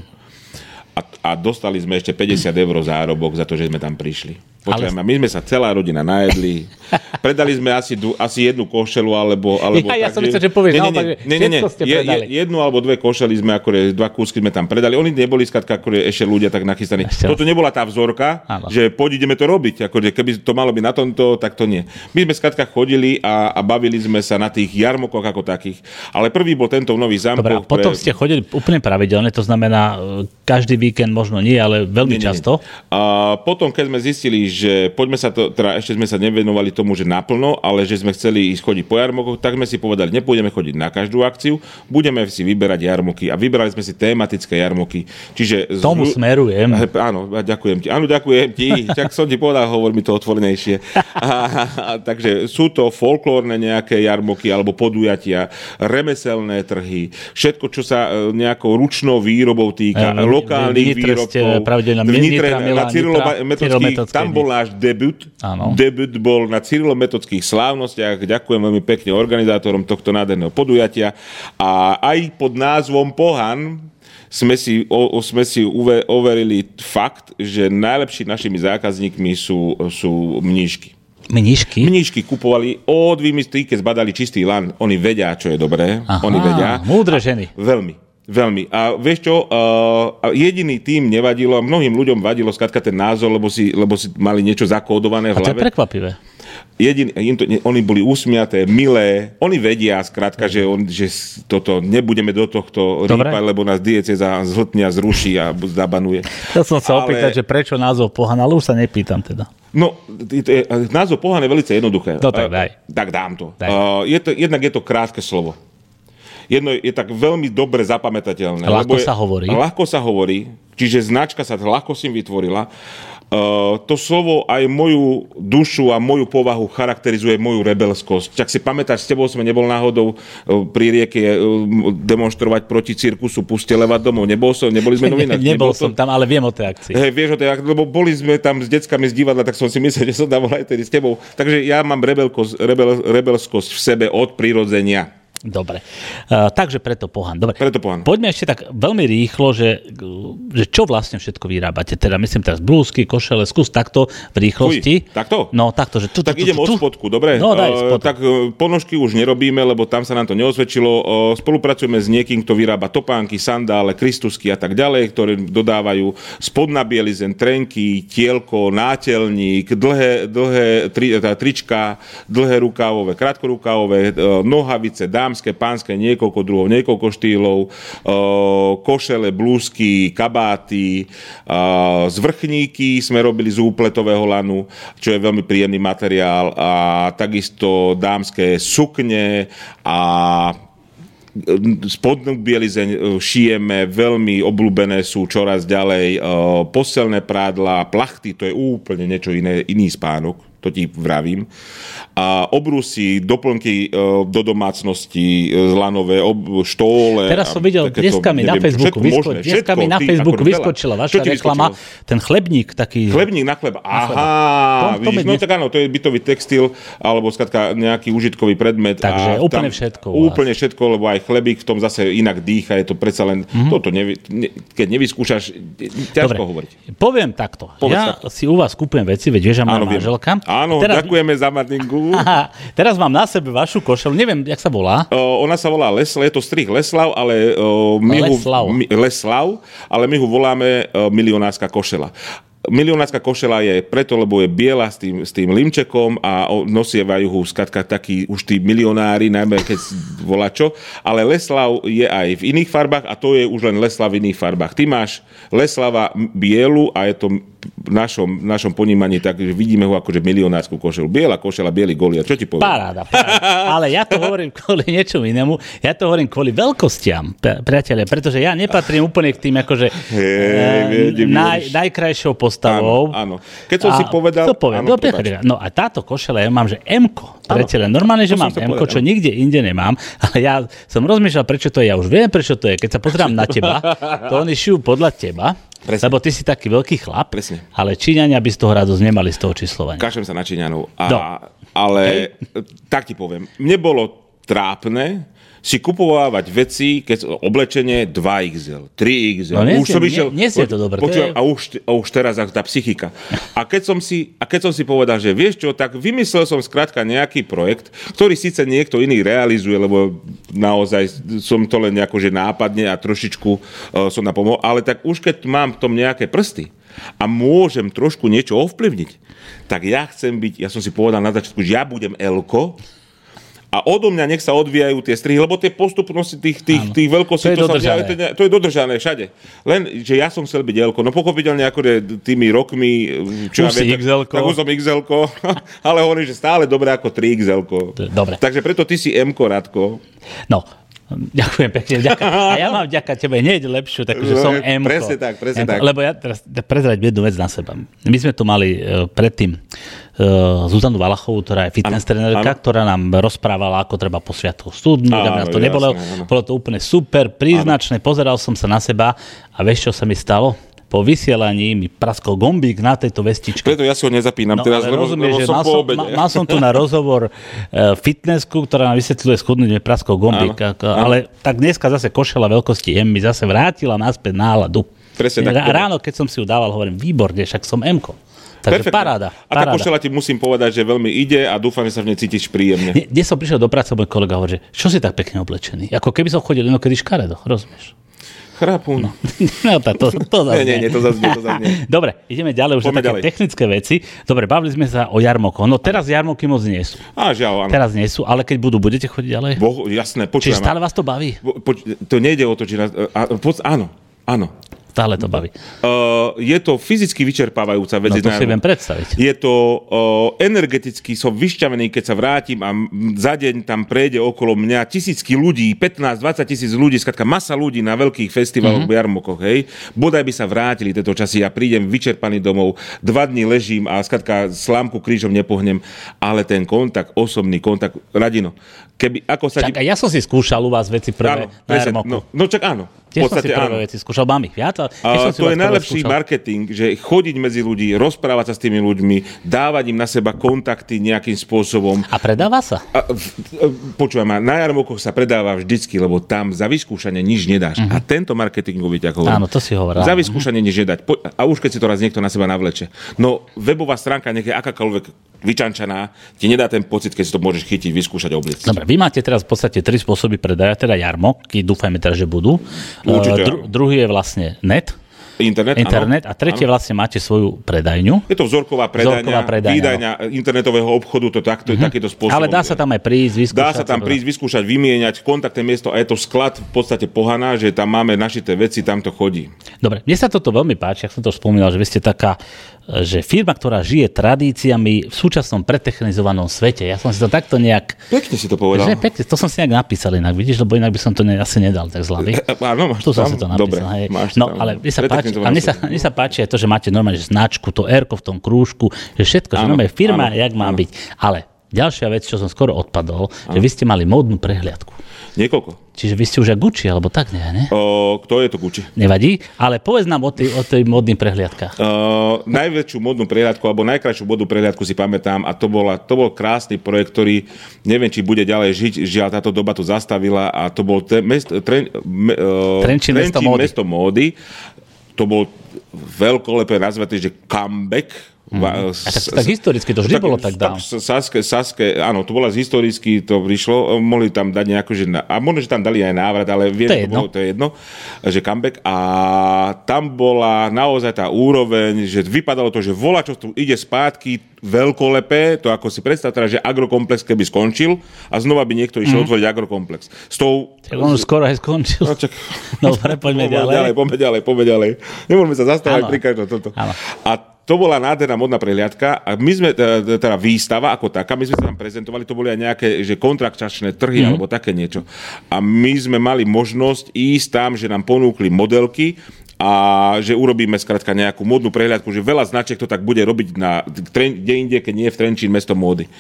[SPEAKER 2] a, a dostali sme ešte 50 eur zárobok za to, že sme tam prišli. Počujem, ale... my sme sa celá rodina najedli. Predali sme asi, asi jednu košelu, alebo... alebo
[SPEAKER 1] ja, ja tak, som myslel, že povieš, nie, nie, nie, nie, nie, ste je, je,
[SPEAKER 2] jednu alebo dve košely sme, akože, dva kúsky sme tam predali. Oni neboli skratka, akože, ešte ľudia tak nachystaní. Ešte. Toto nebola tá vzorka, Áno. že poď ideme to robiť. Akože, keby to malo byť na tomto, tak to nie. My sme skratka chodili a, a bavili sme sa na tých jarmokoch ako takých. Ale prvý bol tento nový zámok.
[SPEAKER 1] Dobre, a potom pre... ste chodili úplne pravidelne, to znamená e, každý víkend možno nie, ale veľmi nie, nie, často.
[SPEAKER 2] Nie. A potom, keď sme zistili, že poďme sa to, teda ešte sme sa nevenovali tomu, že naplno, ale že sme chceli ísť chodiť po jarmokoch, tak sme si povedali, nepôjdeme chodiť na každú akciu, budeme si vyberať jarmoky a vybrali sme si tematické jarmoky. Čiže
[SPEAKER 1] Tomu z... smerujem.
[SPEAKER 2] Áno, ďakujem ti. Áno, ďakujem ti. Čak som ti povedal, hovor mi to otvorenejšie. A, a, a, takže sú to folklórne nejaké jarmoky alebo podujatia, remeselné trhy, všetko, čo sa e, nejakou ručnou výrobou týka, e, lokálnych výrobkov.
[SPEAKER 1] V Nitre, na
[SPEAKER 2] Cyrilo tam bol náš debut. Áno. Debut bol na Cyrilometodských slávnostiach. Ďakujem veľmi pekne organizátorom tohto nádherného podujatia. A aj pod názvom Pohan sme si, o, sme si uve, overili fakt, že najlepší našimi zákazníkmi sú, sú mníšky.
[SPEAKER 1] Mníšky?
[SPEAKER 2] Mníšky kupovali od vymyslí, keď zbadali čistý lan. Oni vedia, čo je dobré. Aha, Oni vedia.
[SPEAKER 1] Múdre ženy.
[SPEAKER 2] Veľmi. Veľmi. A vieš čo, uh, jediný tým nevadilo, a mnohým ľuďom vadilo skratka ten názor, lebo si, lebo si mali niečo zakódované v hlave.
[SPEAKER 1] A to je prekvapivé.
[SPEAKER 2] Jedin, im to, oni boli usmiaté, milé, oni vedia skrátka, že, on, že toto nebudeme do tohto Dobre. rýpať, lebo nás dieceza zhltnia, zruší a zabanuje.
[SPEAKER 1] Ja som sa ale... opýtať, že prečo názov Pohan, ale už sa nepýtam teda.
[SPEAKER 2] No, názov Pohan je veľmi jednoduché.
[SPEAKER 1] No tak daj.
[SPEAKER 2] Tak dám to. Daj. Uh, je to. Jednak je to krátke slovo jedno je tak veľmi dobre zapamätateľné.
[SPEAKER 1] Ľahko sa hovorí.
[SPEAKER 2] Ľahko sa hovorí, čiže značka sa ľahko si vytvorila. Uh, to slovo aj moju dušu a moju povahu charakterizuje moju rebelskosť. Ak si pamätáš, s tebou sme nebol náhodou uh, pri rieke uh, demonstrovať proti cirkusu Puste leva domov. Nebol som, neboli sme novinári.
[SPEAKER 1] Ne, nebol, nebol som tam, ale viem o tej akcii.
[SPEAKER 2] Hey, vieš o tej akcii, lebo boli sme tam s deckami z divadla, tak som si myslel, že som tam bol aj tedy s tebou. Takže ja mám rebelkosť, rebel, rebelskosť v sebe od prirodzenia.
[SPEAKER 1] Dobre. Uh, takže preto pohan. Dobre.
[SPEAKER 2] Preto pohan.
[SPEAKER 1] Poďme ešte tak veľmi rýchlo, že, že čo vlastne všetko vyrábate. Teda myslím teraz blúzky, košele, skús takto v rýchlosti.
[SPEAKER 2] Uj, takto?
[SPEAKER 1] No, takto. Že tu,
[SPEAKER 2] tak
[SPEAKER 1] tu,
[SPEAKER 2] idem
[SPEAKER 1] tu,
[SPEAKER 2] od spodku, dobre?
[SPEAKER 1] No, daj
[SPEAKER 2] uh, tak uh, ponožky už nerobíme, lebo tam sa nám to neosvedčilo. Uh, spolupracujeme s niekým, kto vyrába topánky, sandále, kristusky a tak ďalej, ktoré dodávajú spodná bielizen, trenky, tielko, nátelník, dlhé, dlhé tri, trička, dlhé rukávové, krátkorukávové, nohavice, dám dámske, pánske, niekoľko druhov, niekoľko štýlov, košele, blúzky, kabáty, zvrchníky sme robili z úpletového lanu, čo je veľmi príjemný materiál a takisto dámske sukne a spodnú bielizeň e, šijeme, veľmi obľúbené sú čoraz ďalej e, postelné prádla, plachty, to je úplne niečo iné, iný spánok, to ti vravím. A obrusy, doplnky e, do domácnosti, e, zlanové, ob, štóle.
[SPEAKER 1] Teraz som videl, dneska mi na Facebooku,
[SPEAKER 2] všetko
[SPEAKER 1] vysko,
[SPEAKER 2] možné,
[SPEAKER 1] dneska
[SPEAKER 2] všetko,
[SPEAKER 1] mi na Facebooku
[SPEAKER 2] akože
[SPEAKER 1] vyskočila vaša reklama,
[SPEAKER 2] vyskočilo?
[SPEAKER 1] ten chlebník taký...
[SPEAKER 2] Chlebník na chleba. Aha,
[SPEAKER 1] To- to
[SPEAKER 2] vidíš, no
[SPEAKER 1] dnes-
[SPEAKER 2] tak áno, to je bytový textil, alebo skratka nejaký užitkový predmet.
[SPEAKER 1] Takže
[SPEAKER 2] a
[SPEAKER 1] úplne všetko u vás.
[SPEAKER 2] Úplne všetko, lebo aj chlebík v tom zase inak dýcha, je to predsa len,
[SPEAKER 1] Mhm.
[SPEAKER 2] toto nevy, ne, keď nevyskúšaš, ťažko
[SPEAKER 1] Dobre,
[SPEAKER 2] hovoriť.
[SPEAKER 1] poviem takto.
[SPEAKER 2] Povedz
[SPEAKER 1] ja
[SPEAKER 2] takto.
[SPEAKER 1] si u vás kúpujem veci, veď vieš, že moja manželka.
[SPEAKER 2] Áno,
[SPEAKER 1] teraz,
[SPEAKER 2] ďakujeme za Martinku.
[SPEAKER 1] Aha, teraz mám na sebe vašu košelu, neviem, jak sa volá.
[SPEAKER 2] O, ona sa volá Lesla, je to strih Leslav, ale o, my
[SPEAKER 1] Leslav.
[SPEAKER 2] Ho, my, Leslav, ale my ho voláme o, milionárska košela. Milionárska košela je preto, lebo je biela s tým, s tým limčekom a nosievajú ho skatka takí už tí milionári, najmä keď volá čo. Ale Leslav je aj v iných farbách a to je už len Leslav v iných farbách. Ty máš Leslava bielu a je to v našom, v našom ponímaní tak, že vidíme ho akože milionárskú košelu. Biela košela, biely goliat. Čo ti poviem?
[SPEAKER 1] Paráda, paráda. Ale ja to hovorím kvôli niečomu inému. Ja to hovorím kvôli veľkostiam, pri- priatelia, pretože ja nepatrím úplne k tým akože
[SPEAKER 2] Hej,
[SPEAKER 1] eh,
[SPEAKER 2] vidím,
[SPEAKER 1] naj, najkrajšou postavou.
[SPEAKER 2] Áno, áno. Keď som si povedal-
[SPEAKER 1] To poviem,
[SPEAKER 2] áno,
[SPEAKER 1] no, prepáč,
[SPEAKER 2] prepáč.
[SPEAKER 1] no a táto košela, ja mám, že M-ko. Priatelia, normálne, že
[SPEAKER 2] to
[SPEAKER 1] mám
[SPEAKER 2] povedať,
[SPEAKER 1] čo nikde inde nemám, ale ja som rozmýšľal, prečo to je. Ja už viem, prečo to je. Keď sa pozerám na teba, to oni šijú podľa teba.
[SPEAKER 2] Presne.
[SPEAKER 1] Lebo ty si taký veľký chlap,
[SPEAKER 2] Presne.
[SPEAKER 1] ale Číňania by z toho radosť nemali z toho číslovania.
[SPEAKER 2] Kašlem sa na Číňanov. A,
[SPEAKER 1] No.
[SPEAKER 2] Ale tak ti poviem, mne bolo trápne si kupovávať veci, keď oblečenie 2XL, 3XL.
[SPEAKER 1] No,
[SPEAKER 2] už som išiel,
[SPEAKER 1] nie si je to
[SPEAKER 2] Počujem,
[SPEAKER 1] je-
[SPEAKER 2] a, už, a už teraz tá psychika. A keď, som si, a keď som si povedal, že vieš čo, tak vymyslel som skrátka nejaký projekt, ktorý síce niekto iný realizuje, lebo naozaj som to len nejako, že nápadne a trošičku uh, som napomohol, ale tak už keď mám v tom nejaké prsty a môžem trošku niečo ovplyvniť, tak ja chcem byť, ja som si povedal na začiatku, že ja budem Elko, a odo mňa nech sa odvíjajú tie strihy, lebo tie postupnosti tých, tých, tých
[SPEAKER 1] To je
[SPEAKER 2] veľkostí, to, sa,
[SPEAKER 1] dodržané.
[SPEAKER 2] to, je- to je dodržané všade. Len, že ja som chcel byť Elko. No pochopiteľne ako tými rokmi, čo
[SPEAKER 1] Už
[SPEAKER 2] ja
[SPEAKER 1] si
[SPEAKER 2] viem,
[SPEAKER 1] XL-ko.
[SPEAKER 2] tak už som XL, ale hovorím, že stále dobré ako 3 XL.
[SPEAKER 1] Dobre.
[SPEAKER 2] Takže preto ty si M, Radko.
[SPEAKER 1] No, ďakujem pekne. Ďakujem. A ja mám vďaka tebe hneď lepšiu, takže som M.
[SPEAKER 2] presne tak, presne tak.
[SPEAKER 1] Lebo ja teraz prezrať jednu vec na seba. My sme tu mali uh, predtým uh, Zuzanu Valachovú, ktorá je fitness
[SPEAKER 2] Áno,
[SPEAKER 1] trénerka,
[SPEAKER 2] áno.
[SPEAKER 1] ktorá nám rozprávala, ako treba po sviatku studnúť, aby
[SPEAKER 2] Áno,
[SPEAKER 1] nás to nebolo.
[SPEAKER 2] áno.
[SPEAKER 1] Bolo to úplne super, príznačné, pozeral som sa na seba a vieš, čo sa mi stalo? Po vysielaní mi praskol gombík na tejto vestičke.
[SPEAKER 2] Preto ja si ho nezapínam
[SPEAKER 1] No,
[SPEAKER 2] teraz, lebo,
[SPEAKER 1] rozumieš,
[SPEAKER 2] lebo som
[SPEAKER 1] mal, som, ma- mal som tu na rozhovor uh, fitnessku, ktorá nám vysvetľuje schudnúť praskol gombík.
[SPEAKER 2] Áno,
[SPEAKER 1] Ako, ale tak dneska zase košela veľkosti M mi zase vrátila naspäť náladu.
[SPEAKER 2] Presne tak.
[SPEAKER 1] Rá- Ráno, keď som si ju dával, hovorím, výborne, však som m Takže
[SPEAKER 2] Perfektne.
[SPEAKER 1] paráda.
[SPEAKER 2] A tá
[SPEAKER 1] paráda.
[SPEAKER 2] košela ti musím povedať, že veľmi ide a dúfam, že sa v nej cítiš príjemne.
[SPEAKER 1] Dnes som prišiel do práce, môj kolega hovorí, že čo si tak pekne oblečený? Ako keby som chodil inokedy škaredo, rozumieš?
[SPEAKER 2] Chrápu. No.
[SPEAKER 1] No, tak to, to zase
[SPEAKER 2] Nie, nie, nie, to zase nie, to zase nie.
[SPEAKER 1] Dobre, ideme ďalej, už
[SPEAKER 2] Poďme
[SPEAKER 1] také
[SPEAKER 2] ďalej.
[SPEAKER 1] technické veci. Dobre, bavili sme sa o jarmokoch. No teraz jarmoky moc nie sú.
[SPEAKER 2] Á, žiaľ, áno.
[SPEAKER 1] Teraz nie sú, ale keď budú, budete chodiť ďalej?
[SPEAKER 2] Boh, jasné,
[SPEAKER 1] Čiže
[SPEAKER 2] počujem.
[SPEAKER 1] stále vás to baví?
[SPEAKER 2] Po, poč- to nejde o to, či nás... A, poc, áno, áno.
[SPEAKER 1] Stále to baví.
[SPEAKER 2] Uh, je to fyzicky vyčerpávajúca vec.
[SPEAKER 1] No to si viem predstaviť.
[SPEAKER 2] Je to uh, energeticky, som vyšťavený, keď sa vrátim a za deň tam prejde okolo mňa tisícky ľudí, 15-20 tisíc ľudí, skratka masa ľudí na veľkých festivaloch, mm-hmm. jarmokoch, hej. Bodaj by sa vrátili tieto časy, ja prídem vyčerpaný domov, dva dní ležím a skratka slámku krížom nepohnem, ale ten kontakt, osobný kontakt, radino, keby, ako sa...
[SPEAKER 1] Čak, a ja som si skúšal u vás veci prvé
[SPEAKER 2] áno,
[SPEAKER 1] na
[SPEAKER 2] presne, no, no čak áno.
[SPEAKER 1] Tiež som si
[SPEAKER 2] podstate
[SPEAKER 1] prvé
[SPEAKER 2] áno.
[SPEAKER 1] veci skúšal, mám ich viac,
[SPEAKER 2] A to je najlepší
[SPEAKER 1] skúšal.
[SPEAKER 2] marketing, že chodiť medzi ľudí, rozprávať sa s tými ľuďmi, dávať im na seba kontakty nejakým spôsobom.
[SPEAKER 1] A predáva sa?
[SPEAKER 2] A, počúvaj ma, na jarmokoch sa predáva vždycky, lebo tam za vyskúšanie nič nedáš. A tento marketingový ťa hovorím.
[SPEAKER 1] Mhm. Áno, to si hovoril.
[SPEAKER 2] Za vyskúšanie nič nedať. Po, a už keď si to raz niekto na seba navleče. No, webová stránka, nech je akákoľvek vyčančaná, ti nedá ten pocit, keď si to môžeš chytiť, vyskúšať, obliecť.
[SPEAKER 1] Dobre, vy máte teraz v podstate tri spôsoby predaja, teda jarmoky, dúfajme teraz, že budú.
[SPEAKER 2] Určite
[SPEAKER 1] Eh, dru-
[SPEAKER 2] áno.
[SPEAKER 1] druhý je vlastne net,
[SPEAKER 2] Internet,
[SPEAKER 1] internet a tretie vlastne máte svoju predajňu.
[SPEAKER 2] Je to vzorková predajňa,
[SPEAKER 1] Vzorková predajňa,
[SPEAKER 2] výdajňa internetového obchodu, to takto, mm-hmm. takýto spôsob.
[SPEAKER 1] Ale dá sa tam aj prísť, vyskúšať.
[SPEAKER 2] Dá sa tam prísť, vyskúšať, vymieňať kontaktné miesto a je to sklad v podstate pohaná, že tam máme našité veci, tam to chodí.
[SPEAKER 1] Dobre, mne sa toto veľmi páči, ak som to spomínal, že vy ste taká že firma, ktorá žije tradíciami v súčasnom pretechnizovanom svete. Ja som si to takto nejak...
[SPEAKER 2] Pekne si to povedal.
[SPEAKER 1] Že pekne, to som si nejak napísal inak, vidíš, lebo inak by som to ne, asi nedal tak zľavy.
[SPEAKER 2] Áno, máš
[SPEAKER 1] Tu som
[SPEAKER 2] tam?
[SPEAKER 1] si to napísal.
[SPEAKER 2] Dobre,
[SPEAKER 1] hej.
[SPEAKER 2] máš
[SPEAKER 1] no,
[SPEAKER 2] tam.
[SPEAKER 1] ale mne sa, páči, a mne sa, mne sa páči aj to, že máte normálne že značku, to r v tom krúžku, že všetko, že
[SPEAKER 2] Áno,
[SPEAKER 1] normálne firma,
[SPEAKER 2] áno,
[SPEAKER 1] jak má
[SPEAKER 2] áno.
[SPEAKER 1] byť. Ale ďalšia vec, čo som skoro odpadol, že vy ste mali módnu prehliadku.
[SPEAKER 2] Niekoľko.
[SPEAKER 1] Čiže vy ste už aj Gucci, alebo tak, nie? ne?
[SPEAKER 2] O, kto je to Gucci?
[SPEAKER 1] Nevadí, ale povedz nám o tej, o tej módnych prehliadkách.
[SPEAKER 2] Uh, najväčšiu modnú prehliadku, alebo najkrajšiu modnú prehliadku si pamätám a to, bola, to bol krásny projekt, ktorý neviem, či bude ďalej žiť, žiaľ táto doba to zastavila a to bol te, mest, tren, me, uh,
[SPEAKER 1] Trenčín mesto módy.
[SPEAKER 2] mesto módy. To bol veľkolepé nazvaté, že comeback. Mm.
[SPEAKER 1] A tak- tak historicky to vždy bolo tak dávno.
[SPEAKER 2] Saske, Saske, áno, to bola z historicky, to prišlo, mohli tam dať nejakú, že, a možno, že tam dali aj návrat, ale viem,
[SPEAKER 1] To je
[SPEAKER 2] to, bolo, to je jedno, že comeback a tam bola naozaj tá úroveň, že vypadalo to, že volá, čo tu ide spátky, veľkolepé, to ako si predstav teraz, že agrokomplex keby skončil a znova by niekto išiel mm. otvoriť agrokomplex. S tou...
[SPEAKER 1] Tak on už skoro aj skončil.
[SPEAKER 2] No, čak,
[SPEAKER 1] Dobre, poďme ďalej.
[SPEAKER 2] ďalej. Poďme ďalej, poďme ďalej. Nemôžeme sa zastávať pri každom toto.
[SPEAKER 1] Áno.
[SPEAKER 2] A to bola nádherná modná prehliadka a my sme, e, teda výstava ako taká, my sme sa tam prezentovali, to boli aj nejaké že kontraktačné trhy mm. alebo také niečo. A my sme mali možnosť ísť tam, že nám ponúkli modelky a že urobíme skrátka nejakú modnú prehliadku, že veľa značiek to tak bude robiť na, kde inde, keď nie v Trenčín mesto módy.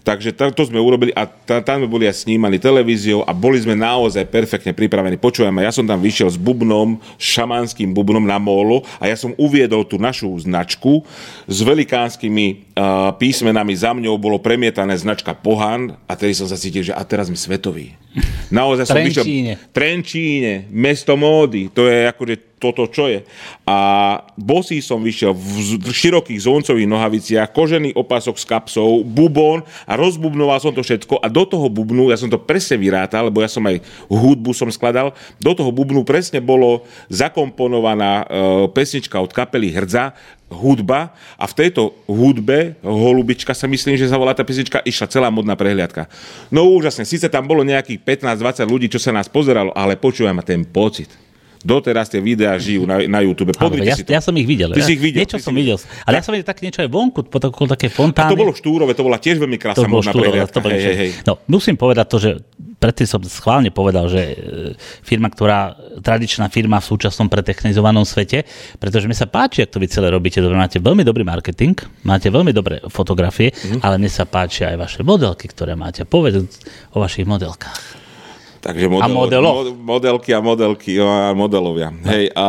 [SPEAKER 2] Takže to, to sme urobili a ta- tam boli aj snímaní televíziou a boli sme naozaj perfektne pripravení. Počujeme, ja som tam vyšiel s bubnom, šamanským bubnom na molo a ja som uviedol tú našu značku s velikánskymi uh, písmenami. Za mňou bolo premietané značka Pohan a tedy som sa cítil, že a teraz sme svetový. Naozaj som vyšiel...
[SPEAKER 1] Trenčíne.
[SPEAKER 2] Mesto módy, to je akože toto, čo je. A bosý som vyšiel v širokých zóncových nohaviciach, kožený opasok s kapsou, bubon a rozbubnoval som to všetko a do toho bubnu, ja som to presne vyrátal, lebo ja som aj hudbu som skladal, do toho bubnu presne bolo zakomponovaná e, pesnička od kapely Hrdza, hudba a v tejto hudbe Holubička sa myslím, že sa volá tá pesnička, išla celá modná prehliadka. No úžasne, síce tam bolo nejakých 15-20 ľudí, čo sa nás pozeralo, ale počúvaj ma ten pocit. Doteraz tie videá žijú na, na YouTube.
[SPEAKER 1] Áno,
[SPEAKER 2] Pozrite
[SPEAKER 1] ja,
[SPEAKER 2] si to.
[SPEAKER 1] ja som ich videl.
[SPEAKER 2] Ty
[SPEAKER 1] ja,
[SPEAKER 2] si ich videl,
[SPEAKER 1] Niečo som videl. Ale ja som videl také niečo aj vonku, po také fontány.
[SPEAKER 2] A to bolo štúrové, to bola tiež veľmi
[SPEAKER 1] To
[SPEAKER 2] krásna
[SPEAKER 1] bolo
[SPEAKER 2] modná
[SPEAKER 1] štúrové, to bolo
[SPEAKER 2] Hej, hej, hej.
[SPEAKER 1] No, musím povedať to, že predtým som schválne povedal, že e, firma, ktorá, tradičná firma v súčasnom pretechnizovanom svete, pretože mi sa páči, ak to vy celé robíte, dobre, máte veľmi dobrý marketing, máte veľmi dobré fotografie,
[SPEAKER 2] Mhm.
[SPEAKER 1] ale mne sa páčia aj vaše modelky, ktoré máte. Povedz o vašich modelkách.
[SPEAKER 2] Takže model,
[SPEAKER 1] A modeloch.
[SPEAKER 2] mod, modelky a modelky a modelovia. No. Hej, a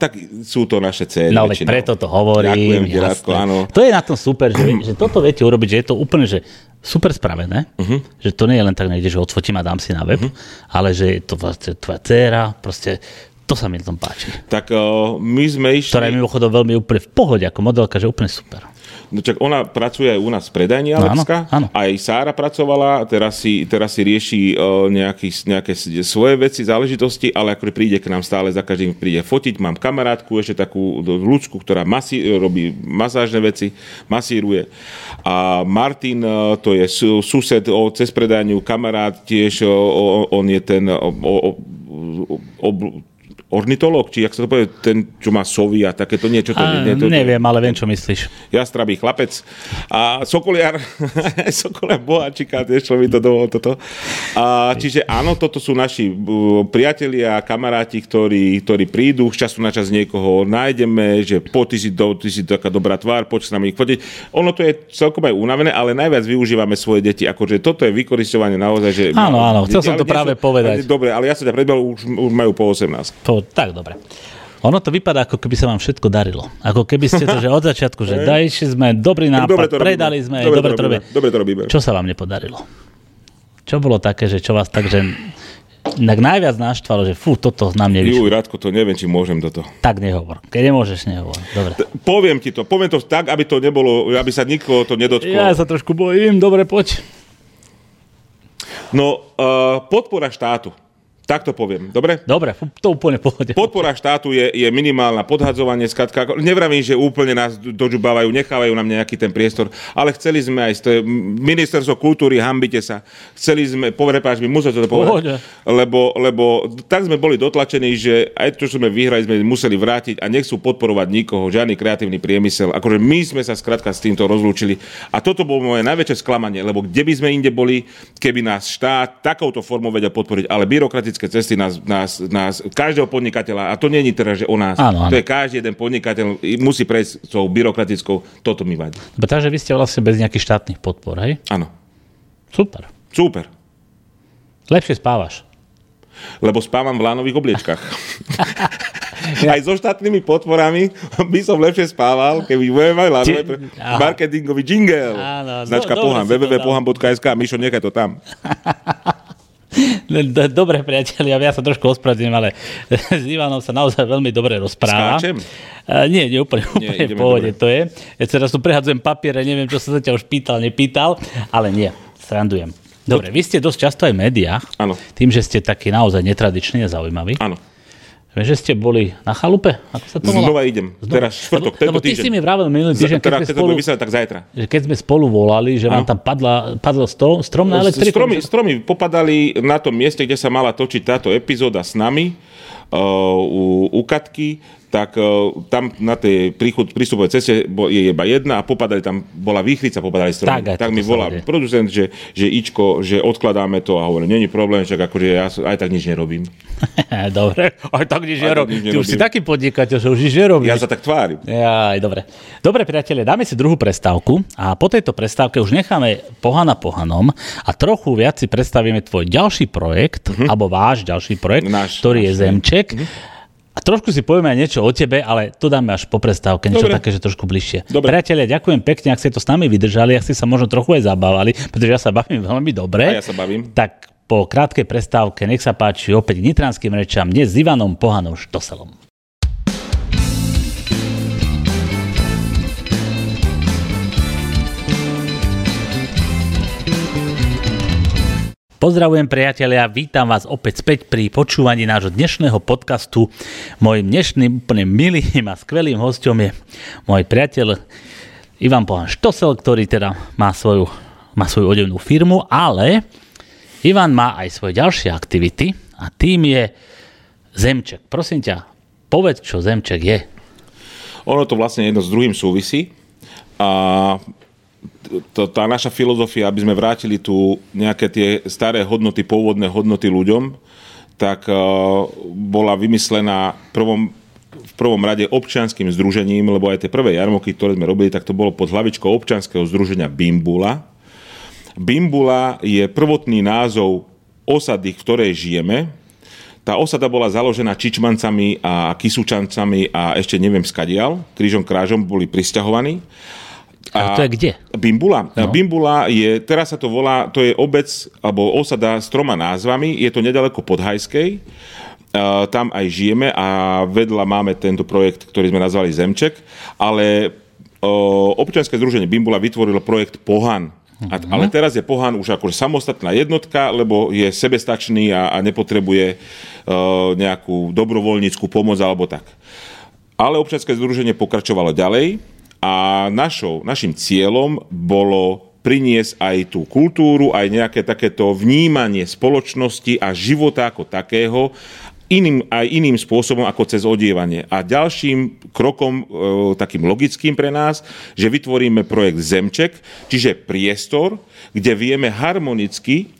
[SPEAKER 2] tak sú to naše cély.
[SPEAKER 1] No veď preto to hovorím.
[SPEAKER 2] Ďakujem ti. Radko, áno.
[SPEAKER 1] To je na tom super, že, že toto viete urobiť, že je to úplne že super spravené, uh-huh. že to nie je len tak niekde, že odfotím a dám si na web, uh-huh. ale že je to vlastne tvoja dcéra, proste to sa mi na tom páči.
[SPEAKER 2] Tak uh, my sme išli...
[SPEAKER 1] Ktorá je mimochodom veľmi úplne v pohode ako modelka, že úplne super.
[SPEAKER 2] No čak ona pracuje aj u nás v predajni Alexka.
[SPEAKER 1] áno, áno.
[SPEAKER 2] Aj Sára pracovala, teraz si, teraz si rieši uh, nejaký, nejaké svoje veci, záležitosti, ale ako príde k nám stále, za každým príde fotiť. Mám kamarátku, ešte takú ľudsku, ktorá masí, robí masážne veci, masíruje. A Martin, uh, to je su, sused o, cez predajňu, kamarát tiež, o, o, on je ten o, o, o, o, ornitolog, či jak sa to povie, ten, čo má sovy a takéto niečo. To,
[SPEAKER 1] A,
[SPEAKER 2] nie, to,
[SPEAKER 1] neviem, ale viem, čo myslíš.
[SPEAKER 2] jastrabý chlapec a Sokoliar, Sokoliar Bohačika, tiež čo mi to dovolil toto. A, čiže áno, toto sú naši priatelia, kamaráti, ktorí, ktorí prídu, z času na čas niekoho nájdeme, že po, ty si, do, ty si taká dobrá tvár, poď s nami ich fotiť. Ono to je celkom aj unavené, ale najviac využívame svoje deti, akože toto je vykoristovanie naozaj, že...
[SPEAKER 1] Áno, áno, chcel som to práve
[SPEAKER 2] sú-
[SPEAKER 1] povedať.
[SPEAKER 2] ale Dobre, ale ja som ťa predbehol, už, už majú po 18.
[SPEAKER 1] To, tak, dobre. Ono to vypadá, ako keby sa vám všetko darilo. Ako keby ste to, že od začiatku, že dajši sme, dobrý nápad,
[SPEAKER 2] dobre to robíme.
[SPEAKER 1] predali sme,
[SPEAKER 2] Dobre
[SPEAKER 1] dobre to
[SPEAKER 2] robíme. Dobre to robíme.
[SPEAKER 1] Čo sa vám nepodarilo? Čo bolo také, že čo vás tak, že tak najviac naštvalo, že fú, toto nám nevyšlo.
[SPEAKER 2] Juj, Radko, to neviem, či môžem toto.
[SPEAKER 1] Tak nehovor. Keď nemôžeš, nehovor. Dobre.
[SPEAKER 2] Poviem ti to, poviem to tak, aby to nebolo, aby sa nikoho to nedotklo.
[SPEAKER 1] Ja sa trošku bojím, dobre, poď.
[SPEAKER 2] No, uh, podpora štátu. Tak to poviem, dobre?
[SPEAKER 1] Dobre, to úplne pohode.
[SPEAKER 2] Podpora štátu je, je minimálna, podhadzovanie, skatka, nevravím, že úplne nás dožubávajú, nechávajú nám nejaký ten priestor, ale chceli sme aj, ste, ministerstvo kultúry, hambite sa, chceli sme, prepáč mi, musel to povedať, lebo, lebo tak sme boli dotlačení, že aj to, čo sme vyhrali, sme museli vrátiť a nechcú podporovať nikoho, žiadny kreatívny priemysel. Akože my sme sa skrátka s týmto rozlúčili. A toto bolo moje najväčšie sklamanie, lebo kde by sme inde boli, keby nás štát takouto formou vedel podporiť, ale byrokratické ekonomické cesty nás, nás, nás, každého podnikateľa, a to je teraz, že o nás, áno, áno. to je každý jeden podnikateľ, musí prejsť tou byrokratickou, toto mi vadí.
[SPEAKER 1] Takže vy ste vlastne bez nejakých štátnych podpor, hej?
[SPEAKER 2] Áno.
[SPEAKER 1] Super.
[SPEAKER 2] Super.
[SPEAKER 1] Lepšie spávaš.
[SPEAKER 2] Lebo spávam v lánových obliečkach. Aj so štátnymi podporami by som lepšie spával, keby budeme mať lánové pre... marketingový jingle. Áno, Značka no, Poham, www.poham.sk, Mišo, nechaj to tam.
[SPEAKER 1] Dobre, priatelia, ja sa trošku ospravedlňujem, ale s Ivanom sa naozaj veľmi dobre rozpráva.
[SPEAKER 2] Skáčem?
[SPEAKER 1] Uh, nie, nie úplne, úplne nie, v pohode dobre. to je. Ja teraz tu prehadzujem papiere, neviem, čo sa ťa už pýtal, nepýtal, ale nie, srandujem. Dobre, vy ste dosť často aj v médiách,
[SPEAKER 2] Áno.
[SPEAKER 1] tým, že ste taký naozaj netradičný a zaujímavý.
[SPEAKER 2] Áno.
[SPEAKER 1] Viem, že ste boli na chalupe?
[SPEAKER 2] Ako sa to volá? Znova idem. Znova. Teraz štvrtok, tento
[SPEAKER 1] lebo ty týždeň. si mi vravel minulý týždeň,
[SPEAKER 2] keď, teda, spolu, vysielať, tak zajtra.
[SPEAKER 1] Že keď sme spolu volali, že vám tam padla, padlo sto, strom na elektriku.
[SPEAKER 2] Stromy, stromy popadali na tom mieste, kde sa mala točiť táto epizóda s nami u, u Katky tak tam na tej príchod, prístupovej ceste je iba jedna a popadali tam, bola výchrica, popadali stromy. Tak, tak mi volá producent, že, že Ičko, že odkladáme to a hovorím, není problém, však akože ja aj tak nič nerobím.
[SPEAKER 1] dobre, aj tak nič nerobím. Ty už si taký podnikateľ, že už nič nerobíš.
[SPEAKER 2] Ja sa tak tvárim.
[SPEAKER 1] Ja, dobre. Dobre, priatelia, dáme si druhú prestávku a po tejto prestávke už necháme pohana pohanom a trochu viac si predstavíme tvoj ďalší projekt, uh-huh. alebo váš ďalší projekt, náš, ktorý náš, je Zemček. Uh-huh a trošku si povieme aj niečo o tebe, ale to dáme až po prestávke, niečo Dobre. také, že trošku bližšie. Dobre. Priatelia, ďakujem pekne, ak ste to s nami vydržali, ak ste sa možno trochu aj zabávali, pretože ja sa bavím veľmi dobre.
[SPEAKER 2] A ja sa bavím.
[SPEAKER 1] Tak po krátkej prestávke nech sa páči opäť nitranským rečam, dnes s Ivanom Pohanom Štoselom. Pozdravujem priatelia, vítam vás opäť späť pri počúvaní nášho dnešného podcastu. Mojím dnešným úplne milým a skvelým hostom je môj priateľ Ivan Pohan Štosel, ktorý teda má svoju, má svoju odevnú firmu, ale Ivan má aj svoje ďalšie aktivity a tým je Zemček. Prosím ťa, povedz, čo Zemček je.
[SPEAKER 2] Ono to vlastne jedno s druhým súvisí. A to, tá naša filozofia, aby sme vrátili tu nejaké tie staré hodnoty, pôvodné hodnoty ľuďom, tak uh, bola vymyslená prvom, v prvom rade občianským združením, lebo aj tie prvé jarmoky, ktoré sme robili, tak to bolo pod hlavičkou občianského združenia Bimbula. Bimbula je prvotný názov osady, v ktorej žijeme. Tá osada bola založená Čičmancami a Kisučancami a ešte neviem skadial, krížom krážom boli pristahovaní.
[SPEAKER 1] A, a to je kde?
[SPEAKER 2] Bimbula. No. Bimbula je, teraz sa to volá, to je obec, alebo osada s troma názvami, je to nedaleko Podhajskej. Uh, tam aj žijeme a vedľa máme tento projekt, ktorý sme nazvali Zemček, ale uh, občianske združenie Bimbula vytvorilo projekt Pohan. A, uh-huh. Ale teraz je Pohan už akože samostatná jednotka, lebo je sebestačný a, a nepotrebuje uh, nejakú dobrovoľníckú pomoc alebo tak. Ale občianske združenie pokračovalo ďalej a našou, našim cieľom bolo priniesť aj tú kultúru, aj nejaké takéto vnímanie spoločnosti a života ako takého iným, aj iným spôsobom ako cez odievanie. A ďalším krokom, e, takým logickým pre nás, že vytvoríme projekt Zemček, čiže priestor, kde vieme harmonicky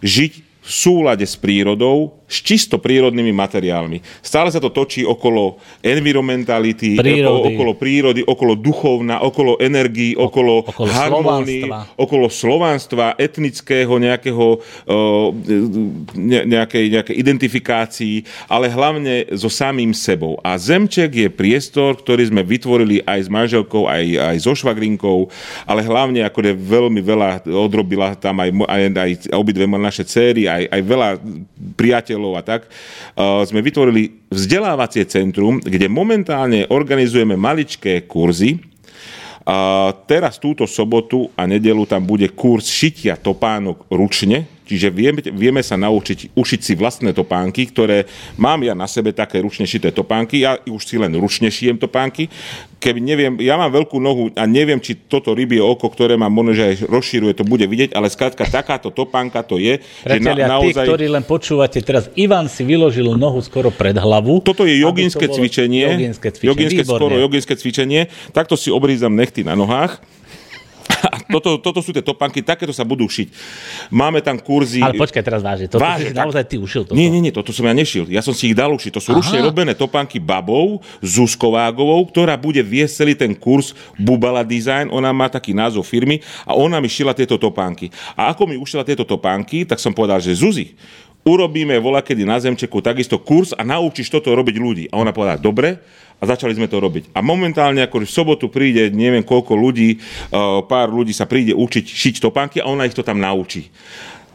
[SPEAKER 2] žiť v súlade s prírodou, s čisto prírodnými materiálmi. Stále sa to točí okolo environmentality, prírody. Okolo, prírody, okolo duchovna, okolo energii, o, okolo, okolo harmónii, okolo slovanstva, etnického nejakého, ne, nejakej, nejakej identifikácii, ale hlavne so samým sebou. A Zemček je priestor, ktorý sme vytvorili aj s manželkou, aj, aj so švagrinkou, ale hlavne ako je veľmi veľa odrobila tam aj, aj, aj obidve naše céry, aj, aj veľa priateľov učiteľov a tak, uh, sme vytvorili vzdelávacie centrum, kde momentálne organizujeme maličké kurzy, a teraz túto sobotu a nedelu tam bude kurz šitia topánok ručne, Čiže vieme, vieme sa naučiť ušiť si vlastné topánky, ktoré mám ja na sebe také ručne šité topánky. Ja už si len ručne šijem topánky. Keby neviem, ja mám veľkú nohu a neviem, či toto rybie oko, ktoré mám možno, že aj rozširuje, to bude vidieť, ale skrátka takáto topánka to je.
[SPEAKER 1] Priatelia, že na, naozaj... tí, ktorí len počúvate, teraz Ivan si vyložil nohu skoro pred hlavu.
[SPEAKER 2] Toto je joginské cvičenie. Joginské cvičenie. Joginské, skoro joginské cvičenie. Takto si obrízam nechty na nohách toto, toto sú tie topánky, takéto sa budú šiť. Máme tam kurzy...
[SPEAKER 1] Ale počkaj teraz vážne, toto vážne, si tak... naozaj ty ušil toto.
[SPEAKER 2] Nie, nie, nie, toto som ja nešil. Ja som si ich dal ušiť. To sú Aha. ručne robené topánky babou, Zuzkovágovou, ktorá bude viesť celý ten kurz Bubala Design. Ona má taký názov firmy a ona mi šila tieto topánky. A ako mi ušila tieto topánky, tak som povedal, že Zuzi, urobíme vola kedy na Zemčeku takisto kurz a naučíš toto robiť ľudí. A ona povedala, dobre, a začali sme to robiť. A momentálne, ako v sobotu príde, neviem koľko ľudí, uh, pár ľudí sa príde učiť šiť topánky a ona ich to tam naučí.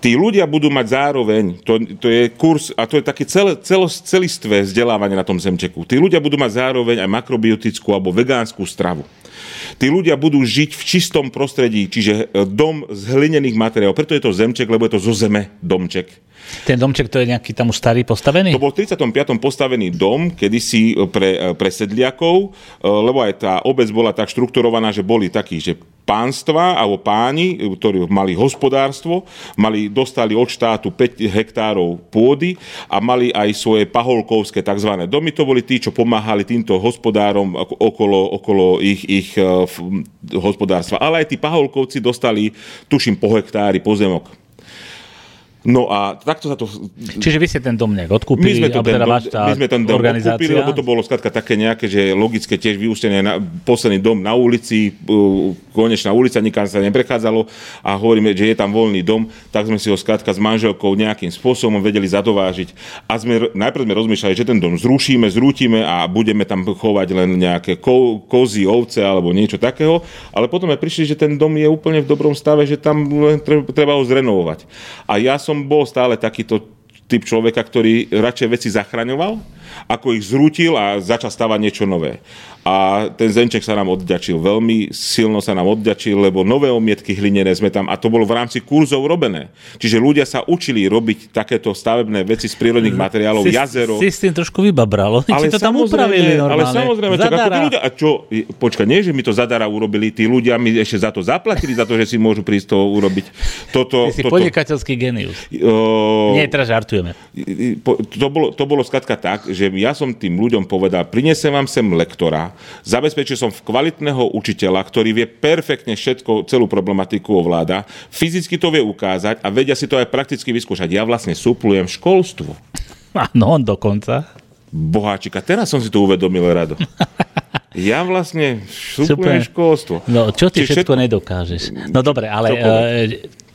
[SPEAKER 2] Tí ľudia budú mať zároveň, to, to je kurz, a to je také celé, celo, celistvé vzdelávanie na tom zemčeku. Tí ľudia budú mať zároveň aj makrobiotickú alebo vegánsku stravu. Tí ľudia budú žiť v čistom prostredí, čiže e, dom z hlinených materiálov. Preto je to zemček, lebo je to zo zeme domček.
[SPEAKER 1] Ten domček to je nejaký tam už starý postavený?
[SPEAKER 2] To bol v 35. postavený dom, kedysi pre, pre sedliakov, e, lebo aj tá obec bola tak štrukturovaná, že boli takí, že pánstva alebo páni, ktorí mali hospodárstvo, mali, dostali od štátu 5 hektárov pôdy a mali aj svoje paholkovské tzv. domy. To boli tí, čo pomáhali týmto hospodárom okolo, okolo ich, ich uh, hospodárstva. Ale aj tí paholkovci dostali, tuším, po hektári pozemok. No a takto sa to...
[SPEAKER 1] Čiže vy ste ten dom nejak odkúpili?
[SPEAKER 2] My sme, to ten, dom, my sme ten dom odkúpili, lebo to bolo skladka také nejaké, že logické tiež vyústenie na posledný dom na ulici, konečná ulica, nikam sa neprechádzalo a hovoríme, že je tam voľný dom, tak sme si ho skladka s manželkou nejakým spôsobom vedeli zadovážiť. A sme, najprv sme rozmýšľali, že ten dom zrušíme, zrútime a budeme tam chovať len nejaké ko, kozy, ovce alebo niečo takého, ale potom sme prišli, že ten dom je úplne v dobrom stave, že tam treba ho zrenovovať. A ja som som bol stále takýto typ človeka, ktorý radšej veci zachraňoval, ako ich zrútil a začal stavať niečo nové a ten Zenček sa nám odďačil. Veľmi silno sa nám odďačil, lebo nové omietky hlinené sme tam a to bolo v rámci kurzov robené. Čiže ľudia sa učili robiť takéto stavebné veci z prírodných materiálov, si, jazero.
[SPEAKER 1] Si s tým trošku vybabralo. Ale to tam upravili normálne.
[SPEAKER 2] Ale samozrejme, čo, ako ľudia, a čo, počkaj, nie, že mi to zadara urobili, tí ľudia mi ešte za to zaplatili, za to, že si môžu prísť to urobiť. Toto,
[SPEAKER 1] Ty si toto, podnikateľský genius. Uh, Nie, teraz žartujeme.
[SPEAKER 2] To bolo, to bolo skladka tak, že ja som tým ľuďom povedal, prinesem vám sem lektora, Zabezpečil som kvalitného učiteľa, ktorý vie perfektne všetko, celú problematiku ovláda, fyzicky to vie ukázať a vedia si to aj prakticky vyskúšať. Ja vlastne suplujem školstvo.
[SPEAKER 1] Áno, on dokonca.
[SPEAKER 2] Boháčika, teraz som si to uvedomil, Rado. Ja vlastne suplujem školstvo.
[SPEAKER 1] No, čo ty všetko, všetko nedokážeš? No dobre, ale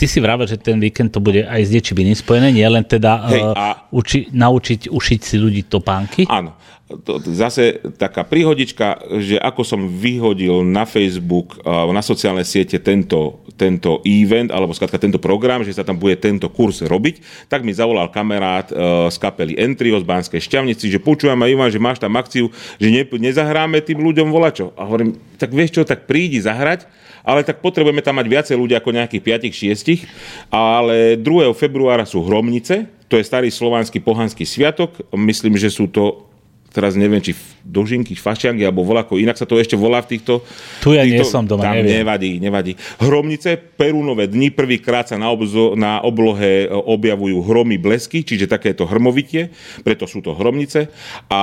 [SPEAKER 1] ty si vravel, že ten víkend to bude aj s niečím spojené, nie len teda Hej, uh, a... uči, naučiť ušiť si ľudí topánky?
[SPEAKER 2] Áno to, zase taká príhodička, že ako som vyhodil na Facebook, na sociálne siete tento, tento event, alebo skrátka tento program, že sa tam bude tento kurz robiť, tak mi zavolal kamarát e, z kapely Entrio z Banskej Šťavnici, že počúvam Ivan, že máš tam akciu, že ne, nezahráme tým ľuďom volačo. A hovorím, tak vieš čo, tak prídi zahrať, ale tak potrebujeme tam mať viacej ľudí ako nejakých 5-6, ale 2. februára sú Hromnice, to je starý slovanský pohanský sviatok, myslím, že sú to teraz neviem, či dožinky, fašiangy, alebo volako, inak sa to ešte volá v týchto...
[SPEAKER 1] Tu ja týchto, nie som doma,
[SPEAKER 2] tam
[SPEAKER 1] neviem.
[SPEAKER 2] Nevadí, nevadí. Hromnice, perúnové dni, prvýkrát sa na, obzo, na oblohe e, objavujú hromy blesky, čiže takéto hrmovitie, preto sú to hromnice. A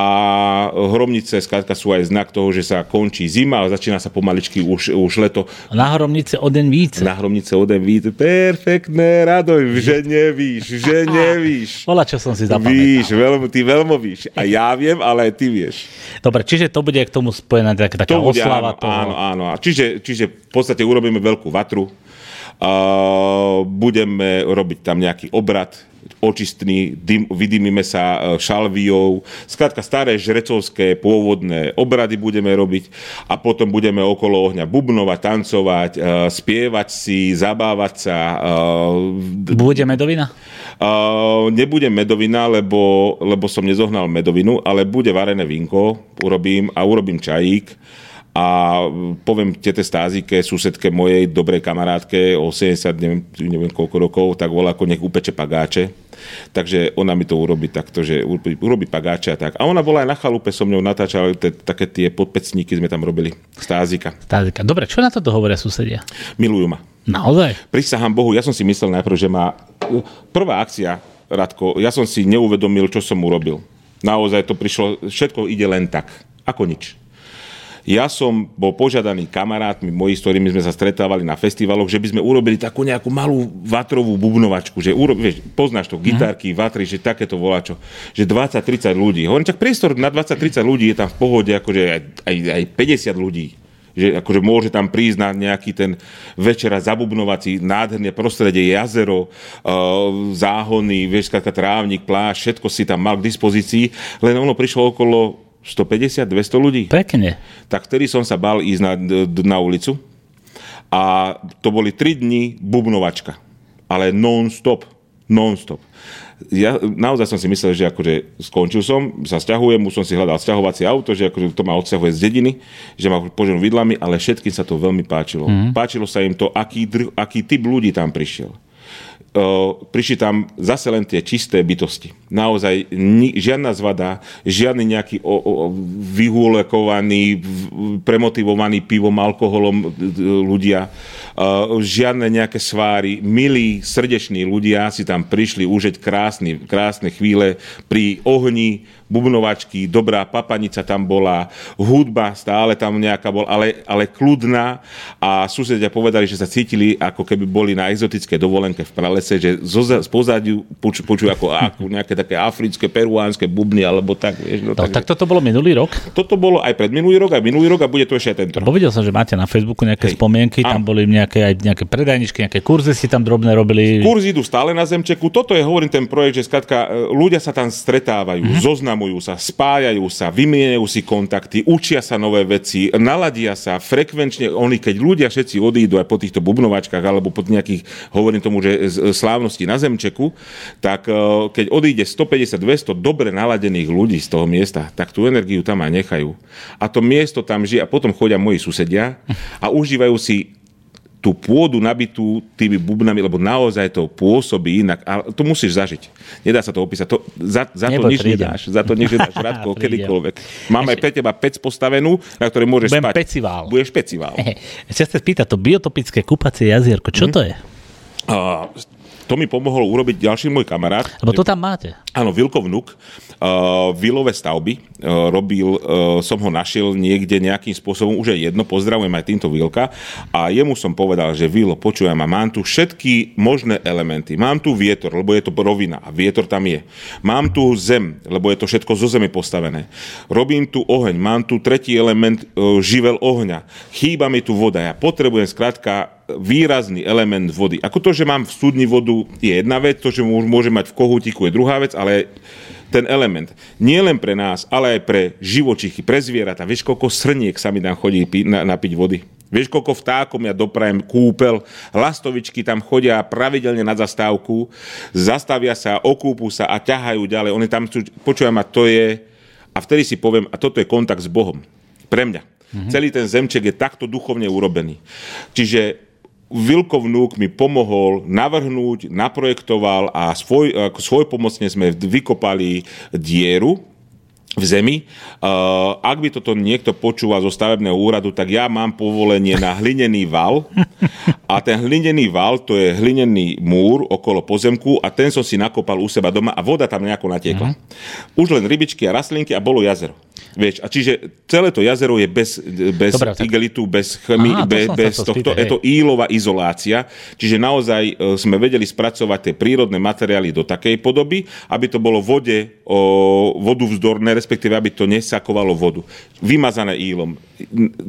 [SPEAKER 2] hromnice, skrátka, sú aj znak toho, že sa končí zima a začína sa pomaličky už, už leto.
[SPEAKER 1] Na hromnice o den více.
[SPEAKER 2] Na hromnice o den více. Perfektné, Radoj, že nevíš, že nevíš.
[SPEAKER 1] Vola, čo som si zapamätal.
[SPEAKER 2] Víš, veľmi, ty veľmi víš. A ja viem, ale ale aj ty vieš.
[SPEAKER 1] Dobre, čiže to bude k tomu spojená taká, taká to bude, oslava
[SPEAKER 2] áno, toho. Áno, áno. Čiže, čiže v podstate urobíme veľkú vatru, uh, budeme robiť tam nejaký obrad, očistný, dym, vydymíme sa e, šalviou. Skrátka staré žrecovské pôvodné obrady budeme robiť a potom budeme okolo ohňa bubnovať, tancovať, e, spievať si, zabávať sa.
[SPEAKER 1] E, bude
[SPEAKER 2] Nebude medovina, lebo, lebo som nezohnal medovinu, ale bude varené vinko, urobím a urobím čajík a poviem tete Stázike, susedke mojej dobrej kamarátke o 70, neviem, neviem koľko rokov, tak volá ako nech upeče pagáče. Takže ona mi to urobí takto, že urobí pagáče a tak. A ona bola aj na chalupe so mňou, natáčala také tie podpecníky sme tam robili. Stázika.
[SPEAKER 1] Stázika. Dobre, čo na toto hovoria susedia?
[SPEAKER 2] Milujú ma.
[SPEAKER 1] Naozaj?
[SPEAKER 2] Prisahám Bohu, ja som si myslel najprv, že má... Prvá akcia, Radko, ja som si neuvedomil, čo som urobil. Naozaj to prišlo, všetko ide len tak, ako nič. Ja som bol požiadaný kamarátmi moji, s ktorými sme sa stretávali na festivaloch, že by sme urobili takú nejakú malú vatrovú bubnovačku, že uro, vieš, poznáš to, gitárky, vatry, že takéto voláčo, že 20-30 ľudí. Hovorím, tak priestor na 20-30 ľudí je tam v pohode, akože aj, aj, aj 50 ľudí že akože môže tam prísť na nejaký ten večera zabubnovací, nádherné prostredie, jazero, uh, záhony, vieš, trávnik, pláž, všetko si tam mal k dispozícii, len ono prišlo okolo 150-200 ľudí.
[SPEAKER 1] Pekne.
[SPEAKER 2] Tak vtedy som sa bal ísť na, na ulicu a to boli 3 dní bubnovačka, ale non-stop, non-stop ja naozaj som si myslel, že akože skončil som, sa stiahujem, už som si hľadal stiahovacie auto, že akože to ma odsťahuje z dediny, že ma poženú vidlami, ale všetkým sa to veľmi páčilo. Mm. Páčilo sa im to, aký, aký typ ľudí tam prišiel prišli tam zase len tie čisté bytosti. Naozaj ni, žiadna zvada, žiadny nejaký o, o, vyhulekovaný, premotivovaný pivom, alkoholom ľudia, žiadne nejaké sváry, milí, srdeční ľudia si tam prišli užiť krásny, krásne chvíle pri ohni, bubnovačky, dobrá papanica tam bola, hudba stále tam nejaká bola, ale, ale kľudná a susedia povedali, že sa cítili ako keby boli na exotické dovolenke v pralese, že zo, z pozadiu počujú poču ako, ako nejaké také africké, peruánske bubny alebo tak. Vieš,
[SPEAKER 1] no, no, tak, tak toto bolo minulý rok?
[SPEAKER 2] Toto bolo aj pred minulý rok, aj minulý rok a bude to ešte aj tento rok.
[SPEAKER 1] Videl som, že máte na Facebooku nejaké Hej. spomienky, tam boli nejaké, aj nejaké predajničky, nejaké kurzy si tam drobné robili.
[SPEAKER 2] Kurzy idú stále na Zemčeku. Toto je, hovorím, ten projekt, že skratka, e, ľudia sa tam stretávajú, mm-hmm. zoznam zoznamujú sa, spájajú sa, vymieňajú si kontakty, učia sa nové veci, naladia sa frekvenčne. Oni, keď ľudia všetci odídu aj po týchto bubnovačkách alebo po nejakých, hovorím tomu, že slávnosti na Zemčeku, tak e, keď odíde 150-200 dobre naladených ľudí z toho miesta, tak tú energiu tam aj nechajú. A to miesto tam žije a potom chodia moji susedia a užívajú si tú pôdu nabitú tými bubnami, lebo naozaj to pôsobí inak. A to musíš zažiť. Nedá sa to opísať. To, za, za to nič prídem. nedáš. Za to nič nedáš. Radko, kedykoľvek. Mám aj pre teba pec postavenú, na ktorej môžeš
[SPEAKER 1] Budem
[SPEAKER 2] spať.
[SPEAKER 1] pecivál.
[SPEAKER 2] Budeš pecivál.
[SPEAKER 1] Ešte sa spýta, to biotopické kúpacie jazierko, čo mm. to je?
[SPEAKER 2] Uh, to mi pomohol urobiť ďalší môj kamarát.
[SPEAKER 1] Lebo to tam máte.
[SPEAKER 2] Áno, Vilkov vnuk. Uh, vilové stavby. Uh, robil, uh, som ho našiel niekde nejakým spôsobom, už je jedno, pozdravujem aj týmto Vilka. A jemu som povedal, že Vilo, počujem, a mám tu všetky možné elementy. Mám tu vietor, lebo je to rovina a vietor tam je. Mám tu zem, lebo je to všetko zo zeme postavené. Robím tu oheň, mám tu tretí element, uh, živel ohňa. Chýba mi tu voda. Ja potrebujem skrátka výrazný element vody. Ako to, že mám v studni vodu je jedna vec, to, že môže mať v kohútiku je druhá vec, ale ten element nie len pre nás, ale aj pre živočichy, pre zvieratá. Vieš, koľko srniek sa mi tam chodí na, napiť vody? Vieš, koľko vtákom ja doprajem kúpel, lastovičky tam chodia pravidelne na zastávku, zastavia sa, okúpu sa a ťahajú ďalej. Oni tam chcú, počujem, a to je, a vtedy si poviem, a toto je kontakt s Bohom. Pre mňa. Mm-hmm. Celý ten zemček je takto duchovne urobený. Čiže Vilkov vnúk mi pomohol navrhnúť, naprojektoval a svoj, svoj pomocne sme vykopali dieru v zemi. Uh, ak by toto niekto počúval zo stavebného úradu, tak ja mám povolenie na hlinený val. A ten hlinený val, to je hlinený múr okolo pozemku a ten som si nakopal u seba doma a voda tam nejako natiekla. Uh-huh. Už len rybičky a rastlinky a bolo jazero. Vieš, a čiže celé to jazero je bez, bez Dobre, igelitu, bez chmy, Aha, bez, bez to tohto. Je to ílová izolácia. Čiže naozaj e, sme vedeli spracovať tie prírodné materiály do takej podoby, aby to bolo vode, o, vodu vzdorné, respektíve aby to nesakovalo vodu. Vymazané ílom.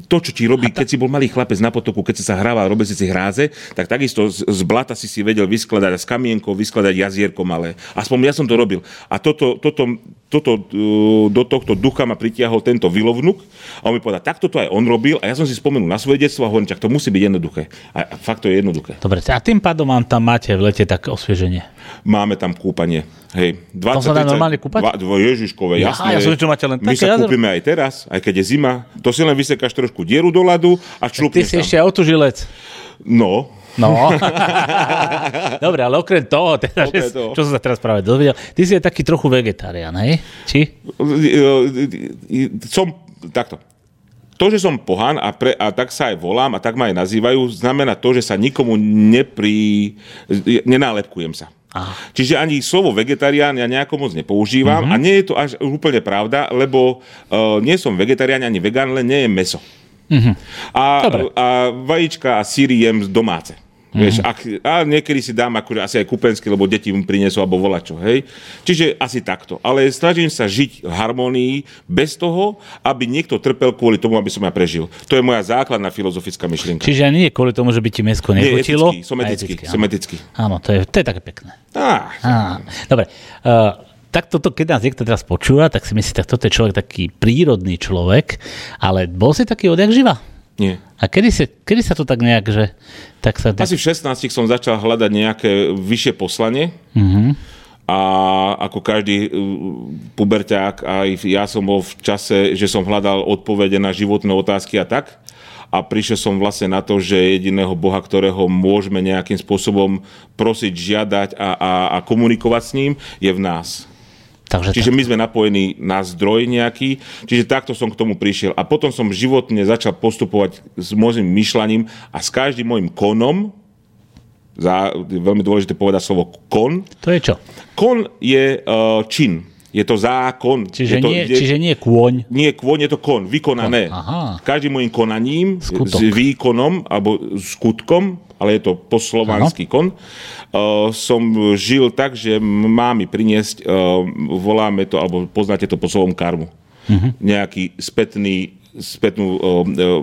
[SPEAKER 2] To, čo ti robí, keď si bol malý chlapec na potoku, keď si sa hrával, robil si si hráze, tak takisto z, z blata si si vedel vyskladať, z kamienkou vyskladať jazierko malé. Aspoň ja som to robil. A toto, toto, toto, e, do tohto ducha ma pritiahol tento vilovnuk a on mi povedal, takto to aj on robil a ja som si spomenul na svoje detstvo a hovorím, to musí byť jednoduché. A fakt to je jednoduché.
[SPEAKER 1] Dobre, a tým pádom vám tam máte v lete tak osvieženie.
[SPEAKER 2] Máme tam kúpanie. Hej, 20,
[SPEAKER 1] sa dá normálne kúpať?
[SPEAKER 2] Dva, Ježiškové,
[SPEAKER 1] Ja,
[SPEAKER 2] jasné.
[SPEAKER 1] ja som čo máte len
[SPEAKER 2] My
[SPEAKER 1] také
[SPEAKER 2] sa
[SPEAKER 1] jazero.
[SPEAKER 2] kúpime aj teraz, aj keď je zima. To si len vysekáš trošku dieru do ľadu a
[SPEAKER 1] Ty
[SPEAKER 2] člupneš
[SPEAKER 1] si
[SPEAKER 2] tam.
[SPEAKER 1] ešte autožilec.
[SPEAKER 2] No,
[SPEAKER 1] No. Dobre, ale okrem toho, teda,
[SPEAKER 2] Okrem
[SPEAKER 1] že,
[SPEAKER 2] toho.
[SPEAKER 1] čo som sa teraz práve dozvedel, ty si aj taký trochu vegetarián, hej? Či?
[SPEAKER 2] som takto. To, že som pohan a, pre, a tak sa aj volám a tak ma aj nazývajú, znamená to, že sa nikomu nepri... nenálepkujem sa.
[SPEAKER 1] Aha.
[SPEAKER 2] Čiže ani slovo vegetarián ja nejako moc nepoužívam mm-hmm. a nie je to až úplne pravda, lebo uh, nie som vegetarián ani vegán, len nie je meso. Mm-hmm. A,
[SPEAKER 1] Dobre.
[SPEAKER 2] a vajíčka a síry jem domáce. Mm-hmm. Vieš, ak, a niekedy si dám akože asi aj kupenský, lebo deti mi prinesú alebo volačo, hej. Čiže asi takto. Ale snažím sa žiť v harmonii bez toho, aby niekto trpel kvôli tomu, aby som ja prežil. To je moja základná filozofická myšlienka.
[SPEAKER 1] Čiže nie kvôli tomu, že by ti mesko
[SPEAKER 2] Nie,
[SPEAKER 1] nechutilo.
[SPEAKER 2] etický, som etický,
[SPEAKER 1] eticky,
[SPEAKER 2] som etický.
[SPEAKER 1] Áno, to je, to je také pekné.
[SPEAKER 2] Á,
[SPEAKER 1] Á, dobre. Uh, tak toto, keď nás niekto teraz počúva, tak si myslí, tak toto je človek taký prírodný človek, ale bol si taký odjak živa?
[SPEAKER 2] nie.
[SPEAKER 1] A kedy, si, kedy sa to tak nejak, že tak sa...
[SPEAKER 2] Asi v 16 som začal hľadať nejaké vyššie poslanie.
[SPEAKER 1] Mhm.
[SPEAKER 2] A ako každý uh, puberťák, aj ja som bol v čase, že som hľadal odpovede na životné otázky a tak. A prišiel som vlastne na to, že jediného Boha, ktorého môžeme nejakým spôsobom prosiť, žiadať a, a, a komunikovať s ním, je v nás.
[SPEAKER 1] Takže
[SPEAKER 2] Čiže my sme napojení na zdroj nejaký, čiže takto som k tomu prišiel. A potom som životne začal postupovať s môjim myšľaním a s každým môjim konom, za, veľmi dôležité povedať slovo kon,
[SPEAKER 1] to je čo?
[SPEAKER 2] kon je uh, čin, je to zákon.
[SPEAKER 1] Čiže,
[SPEAKER 2] je to,
[SPEAKER 1] nie,
[SPEAKER 2] je,
[SPEAKER 1] čiže nie kôň.
[SPEAKER 2] nie kôň, je to kon, vykonané.
[SPEAKER 1] Kon, aha.
[SPEAKER 2] Každým môjim konaním,
[SPEAKER 1] Skutok.
[SPEAKER 2] s výkonom alebo skutkom, ale je to po slovanský kon, uh, som žil tak, že má mi priniesť, uh, voláme to, alebo poznáte to po slovom karmu.
[SPEAKER 1] Mhm.
[SPEAKER 2] Nejaký spätný, spätnú, uh, uh,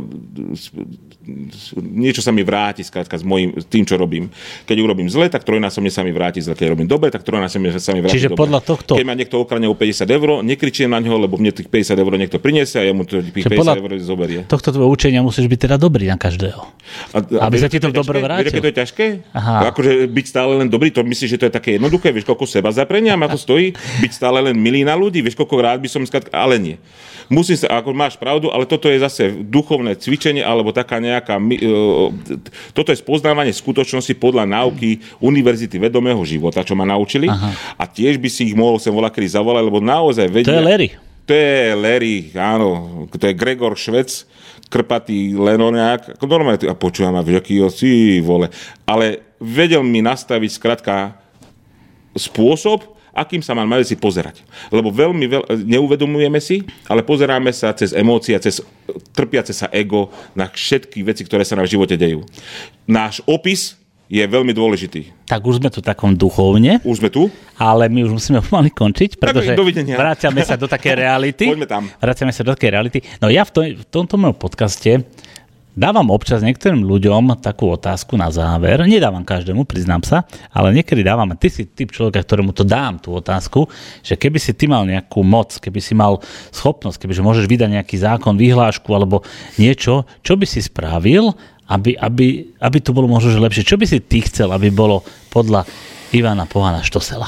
[SPEAKER 2] niečo sa mi vráti skrátka s, mojim, s tým, čo robím. Keď urobím zle, tak trojnásobne sa mi vráti zle. Keď robím dobre, tak trojnásobne sa mi vráti
[SPEAKER 1] Čiže
[SPEAKER 2] dobre.
[SPEAKER 1] podľa tohto-
[SPEAKER 2] Keď ma niekto okrane o 50 eur, nekričím na neho, lebo mne tých 50 eur niekto priniesie a jemu to tých
[SPEAKER 1] Čiže
[SPEAKER 2] 50
[SPEAKER 1] podľa-
[SPEAKER 2] eur zoberie.
[SPEAKER 1] Tohto tvojho učenia musíš byť teda dobrý na každého.
[SPEAKER 2] A,
[SPEAKER 1] Aby
[SPEAKER 2] vieš,
[SPEAKER 1] sa ti to dobre vrátil.
[SPEAKER 2] Vieš, to je ťažké?
[SPEAKER 1] Aha.
[SPEAKER 2] Akože byť stále len dobrý, to myslíš, že to je také jednoduché? Vieš, koľko seba zaprenia ma to stojí? Byť stále len milý na ľudí? Vieš, koľko rád by som skratka, ale nie. Musím sa, ako máš pravdu, ale toto je zase duchovné cvičenie, alebo taká nejaká... e, Toto je spoznávanie skutočnosti podľa náuky Univerzity vedomého života, čo ma naučili.
[SPEAKER 1] Aha.
[SPEAKER 2] A tiež by si ich mohol sem volať kedy zavolať, lebo naozaj
[SPEAKER 1] To
[SPEAKER 2] vedia...
[SPEAKER 1] je Larry.
[SPEAKER 2] To je Larry, áno. To je Gregor Švec, krpatý lenoniak. Normálne, a počúvam, a aký si vole. Ale vedel mi nastaviť skratka spôsob, akým sa máme veci pozerať. Lebo veľmi veľ, neuvedomujeme si, ale pozeráme sa cez emócie, cez trpiace sa ego na všetky veci, ktoré sa nám v živote dejú. Náš opis je veľmi dôležitý.
[SPEAKER 1] Tak už sme tu takom duchovne,
[SPEAKER 2] Už sme tu?
[SPEAKER 1] ale my už musíme pomaly končiť, pretože vraciame sa do také reality.
[SPEAKER 2] Poďme tam.
[SPEAKER 1] Vraciame sa do takej reality. No ja v, to, v tomto mojom podcaste dávam občas niektorým ľuďom takú otázku na záver. Nedávam každému, priznám sa, ale niekedy dávam, ty si typ človeka, ktorému to dám tú otázku, že keby si ty mal nejakú moc, keby si mal schopnosť, keby že môžeš vydať nejaký zákon, vyhlášku alebo niečo, čo by si spravil, aby, aby, aby to bolo možno že lepšie. Čo by si ty chcel, aby bolo podľa Ivana Pohana Štosela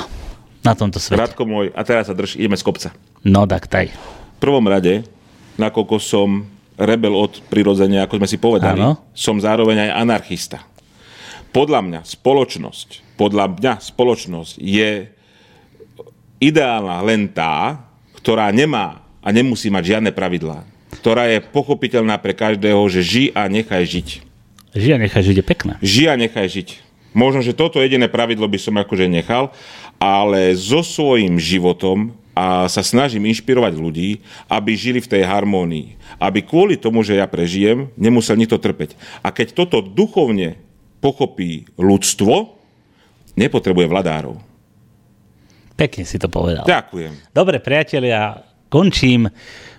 [SPEAKER 1] na tomto svete?
[SPEAKER 2] Radko môj, a teraz sa drž, ideme z kopca.
[SPEAKER 1] No tak taj.
[SPEAKER 2] V prvom rade, nakoľko som rebel od prirodzenia, ako sme si povedali,
[SPEAKER 1] Áno.
[SPEAKER 2] som zároveň aj anarchista. Podľa mňa spoločnosť, podľa mňa spoločnosť je ideálna len tá, ktorá nemá a nemusí mať žiadne pravidlá. Ktorá je pochopiteľná pre každého, že ži a nechaj žiť.
[SPEAKER 1] Žia nechaj žiť je pekné.
[SPEAKER 2] Ži a nechaj žiť. Možno, že toto jediné pravidlo by som akože nechal, ale so svojím životom a sa snažím inšpirovať ľudí, aby žili v tej harmónii. Aby kvôli tomu, že ja prežijem, nemusel nikto trpeť. A keď toto duchovne pochopí ľudstvo, nepotrebuje vladárov.
[SPEAKER 1] Pekne si to povedal.
[SPEAKER 2] Ďakujem.
[SPEAKER 1] Dobre, priatelia, končím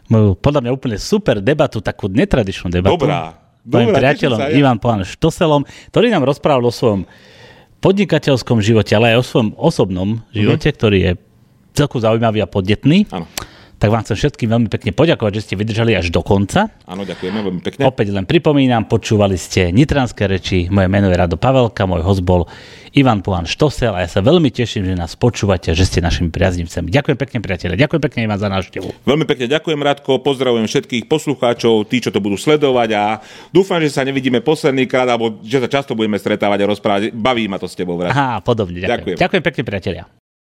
[SPEAKER 1] moju podľa mňa úplne super debatu, takú netradičnú debatu.
[SPEAKER 2] Dobrá.
[SPEAKER 1] Mojim priateľom
[SPEAKER 2] ja.
[SPEAKER 1] Ivan Pohán Štoselom, ktorý nám rozprával o svojom podnikateľskom živote, ale aj o svojom osobnom živote,
[SPEAKER 2] Mhm.
[SPEAKER 1] ktorý je celku zaujímavý a podnetný.
[SPEAKER 2] Áno.
[SPEAKER 1] tak vám chcem všetkým veľmi pekne poďakovať, že ste vydržali až do konca.
[SPEAKER 2] Áno, ďakujeme veľmi pekne.
[SPEAKER 1] Opäť len pripomínam, počúvali ste Nitranské reči, moje meno je Rado Pavelka, môj host bol Ivan Puhan Štosel a ja sa veľmi teším, že nás počúvate že ste našimi priaznivcami. Ďakujem pekne, priateľe. Ďakujem pekne Ivan za návštevu.
[SPEAKER 2] Veľmi pekne ďakujem, Radko. Pozdravujem všetkých poslucháčov, tí, čo to budú sledovať a dúfam, že sa nevidíme posledný krát, alebo že sa často budeme stretávať a rozprávať. Baví ma to s tebou, Radko.
[SPEAKER 1] Aha, podobne. Ďakujem. ďakujem. Ďakujem pekne, priateľia.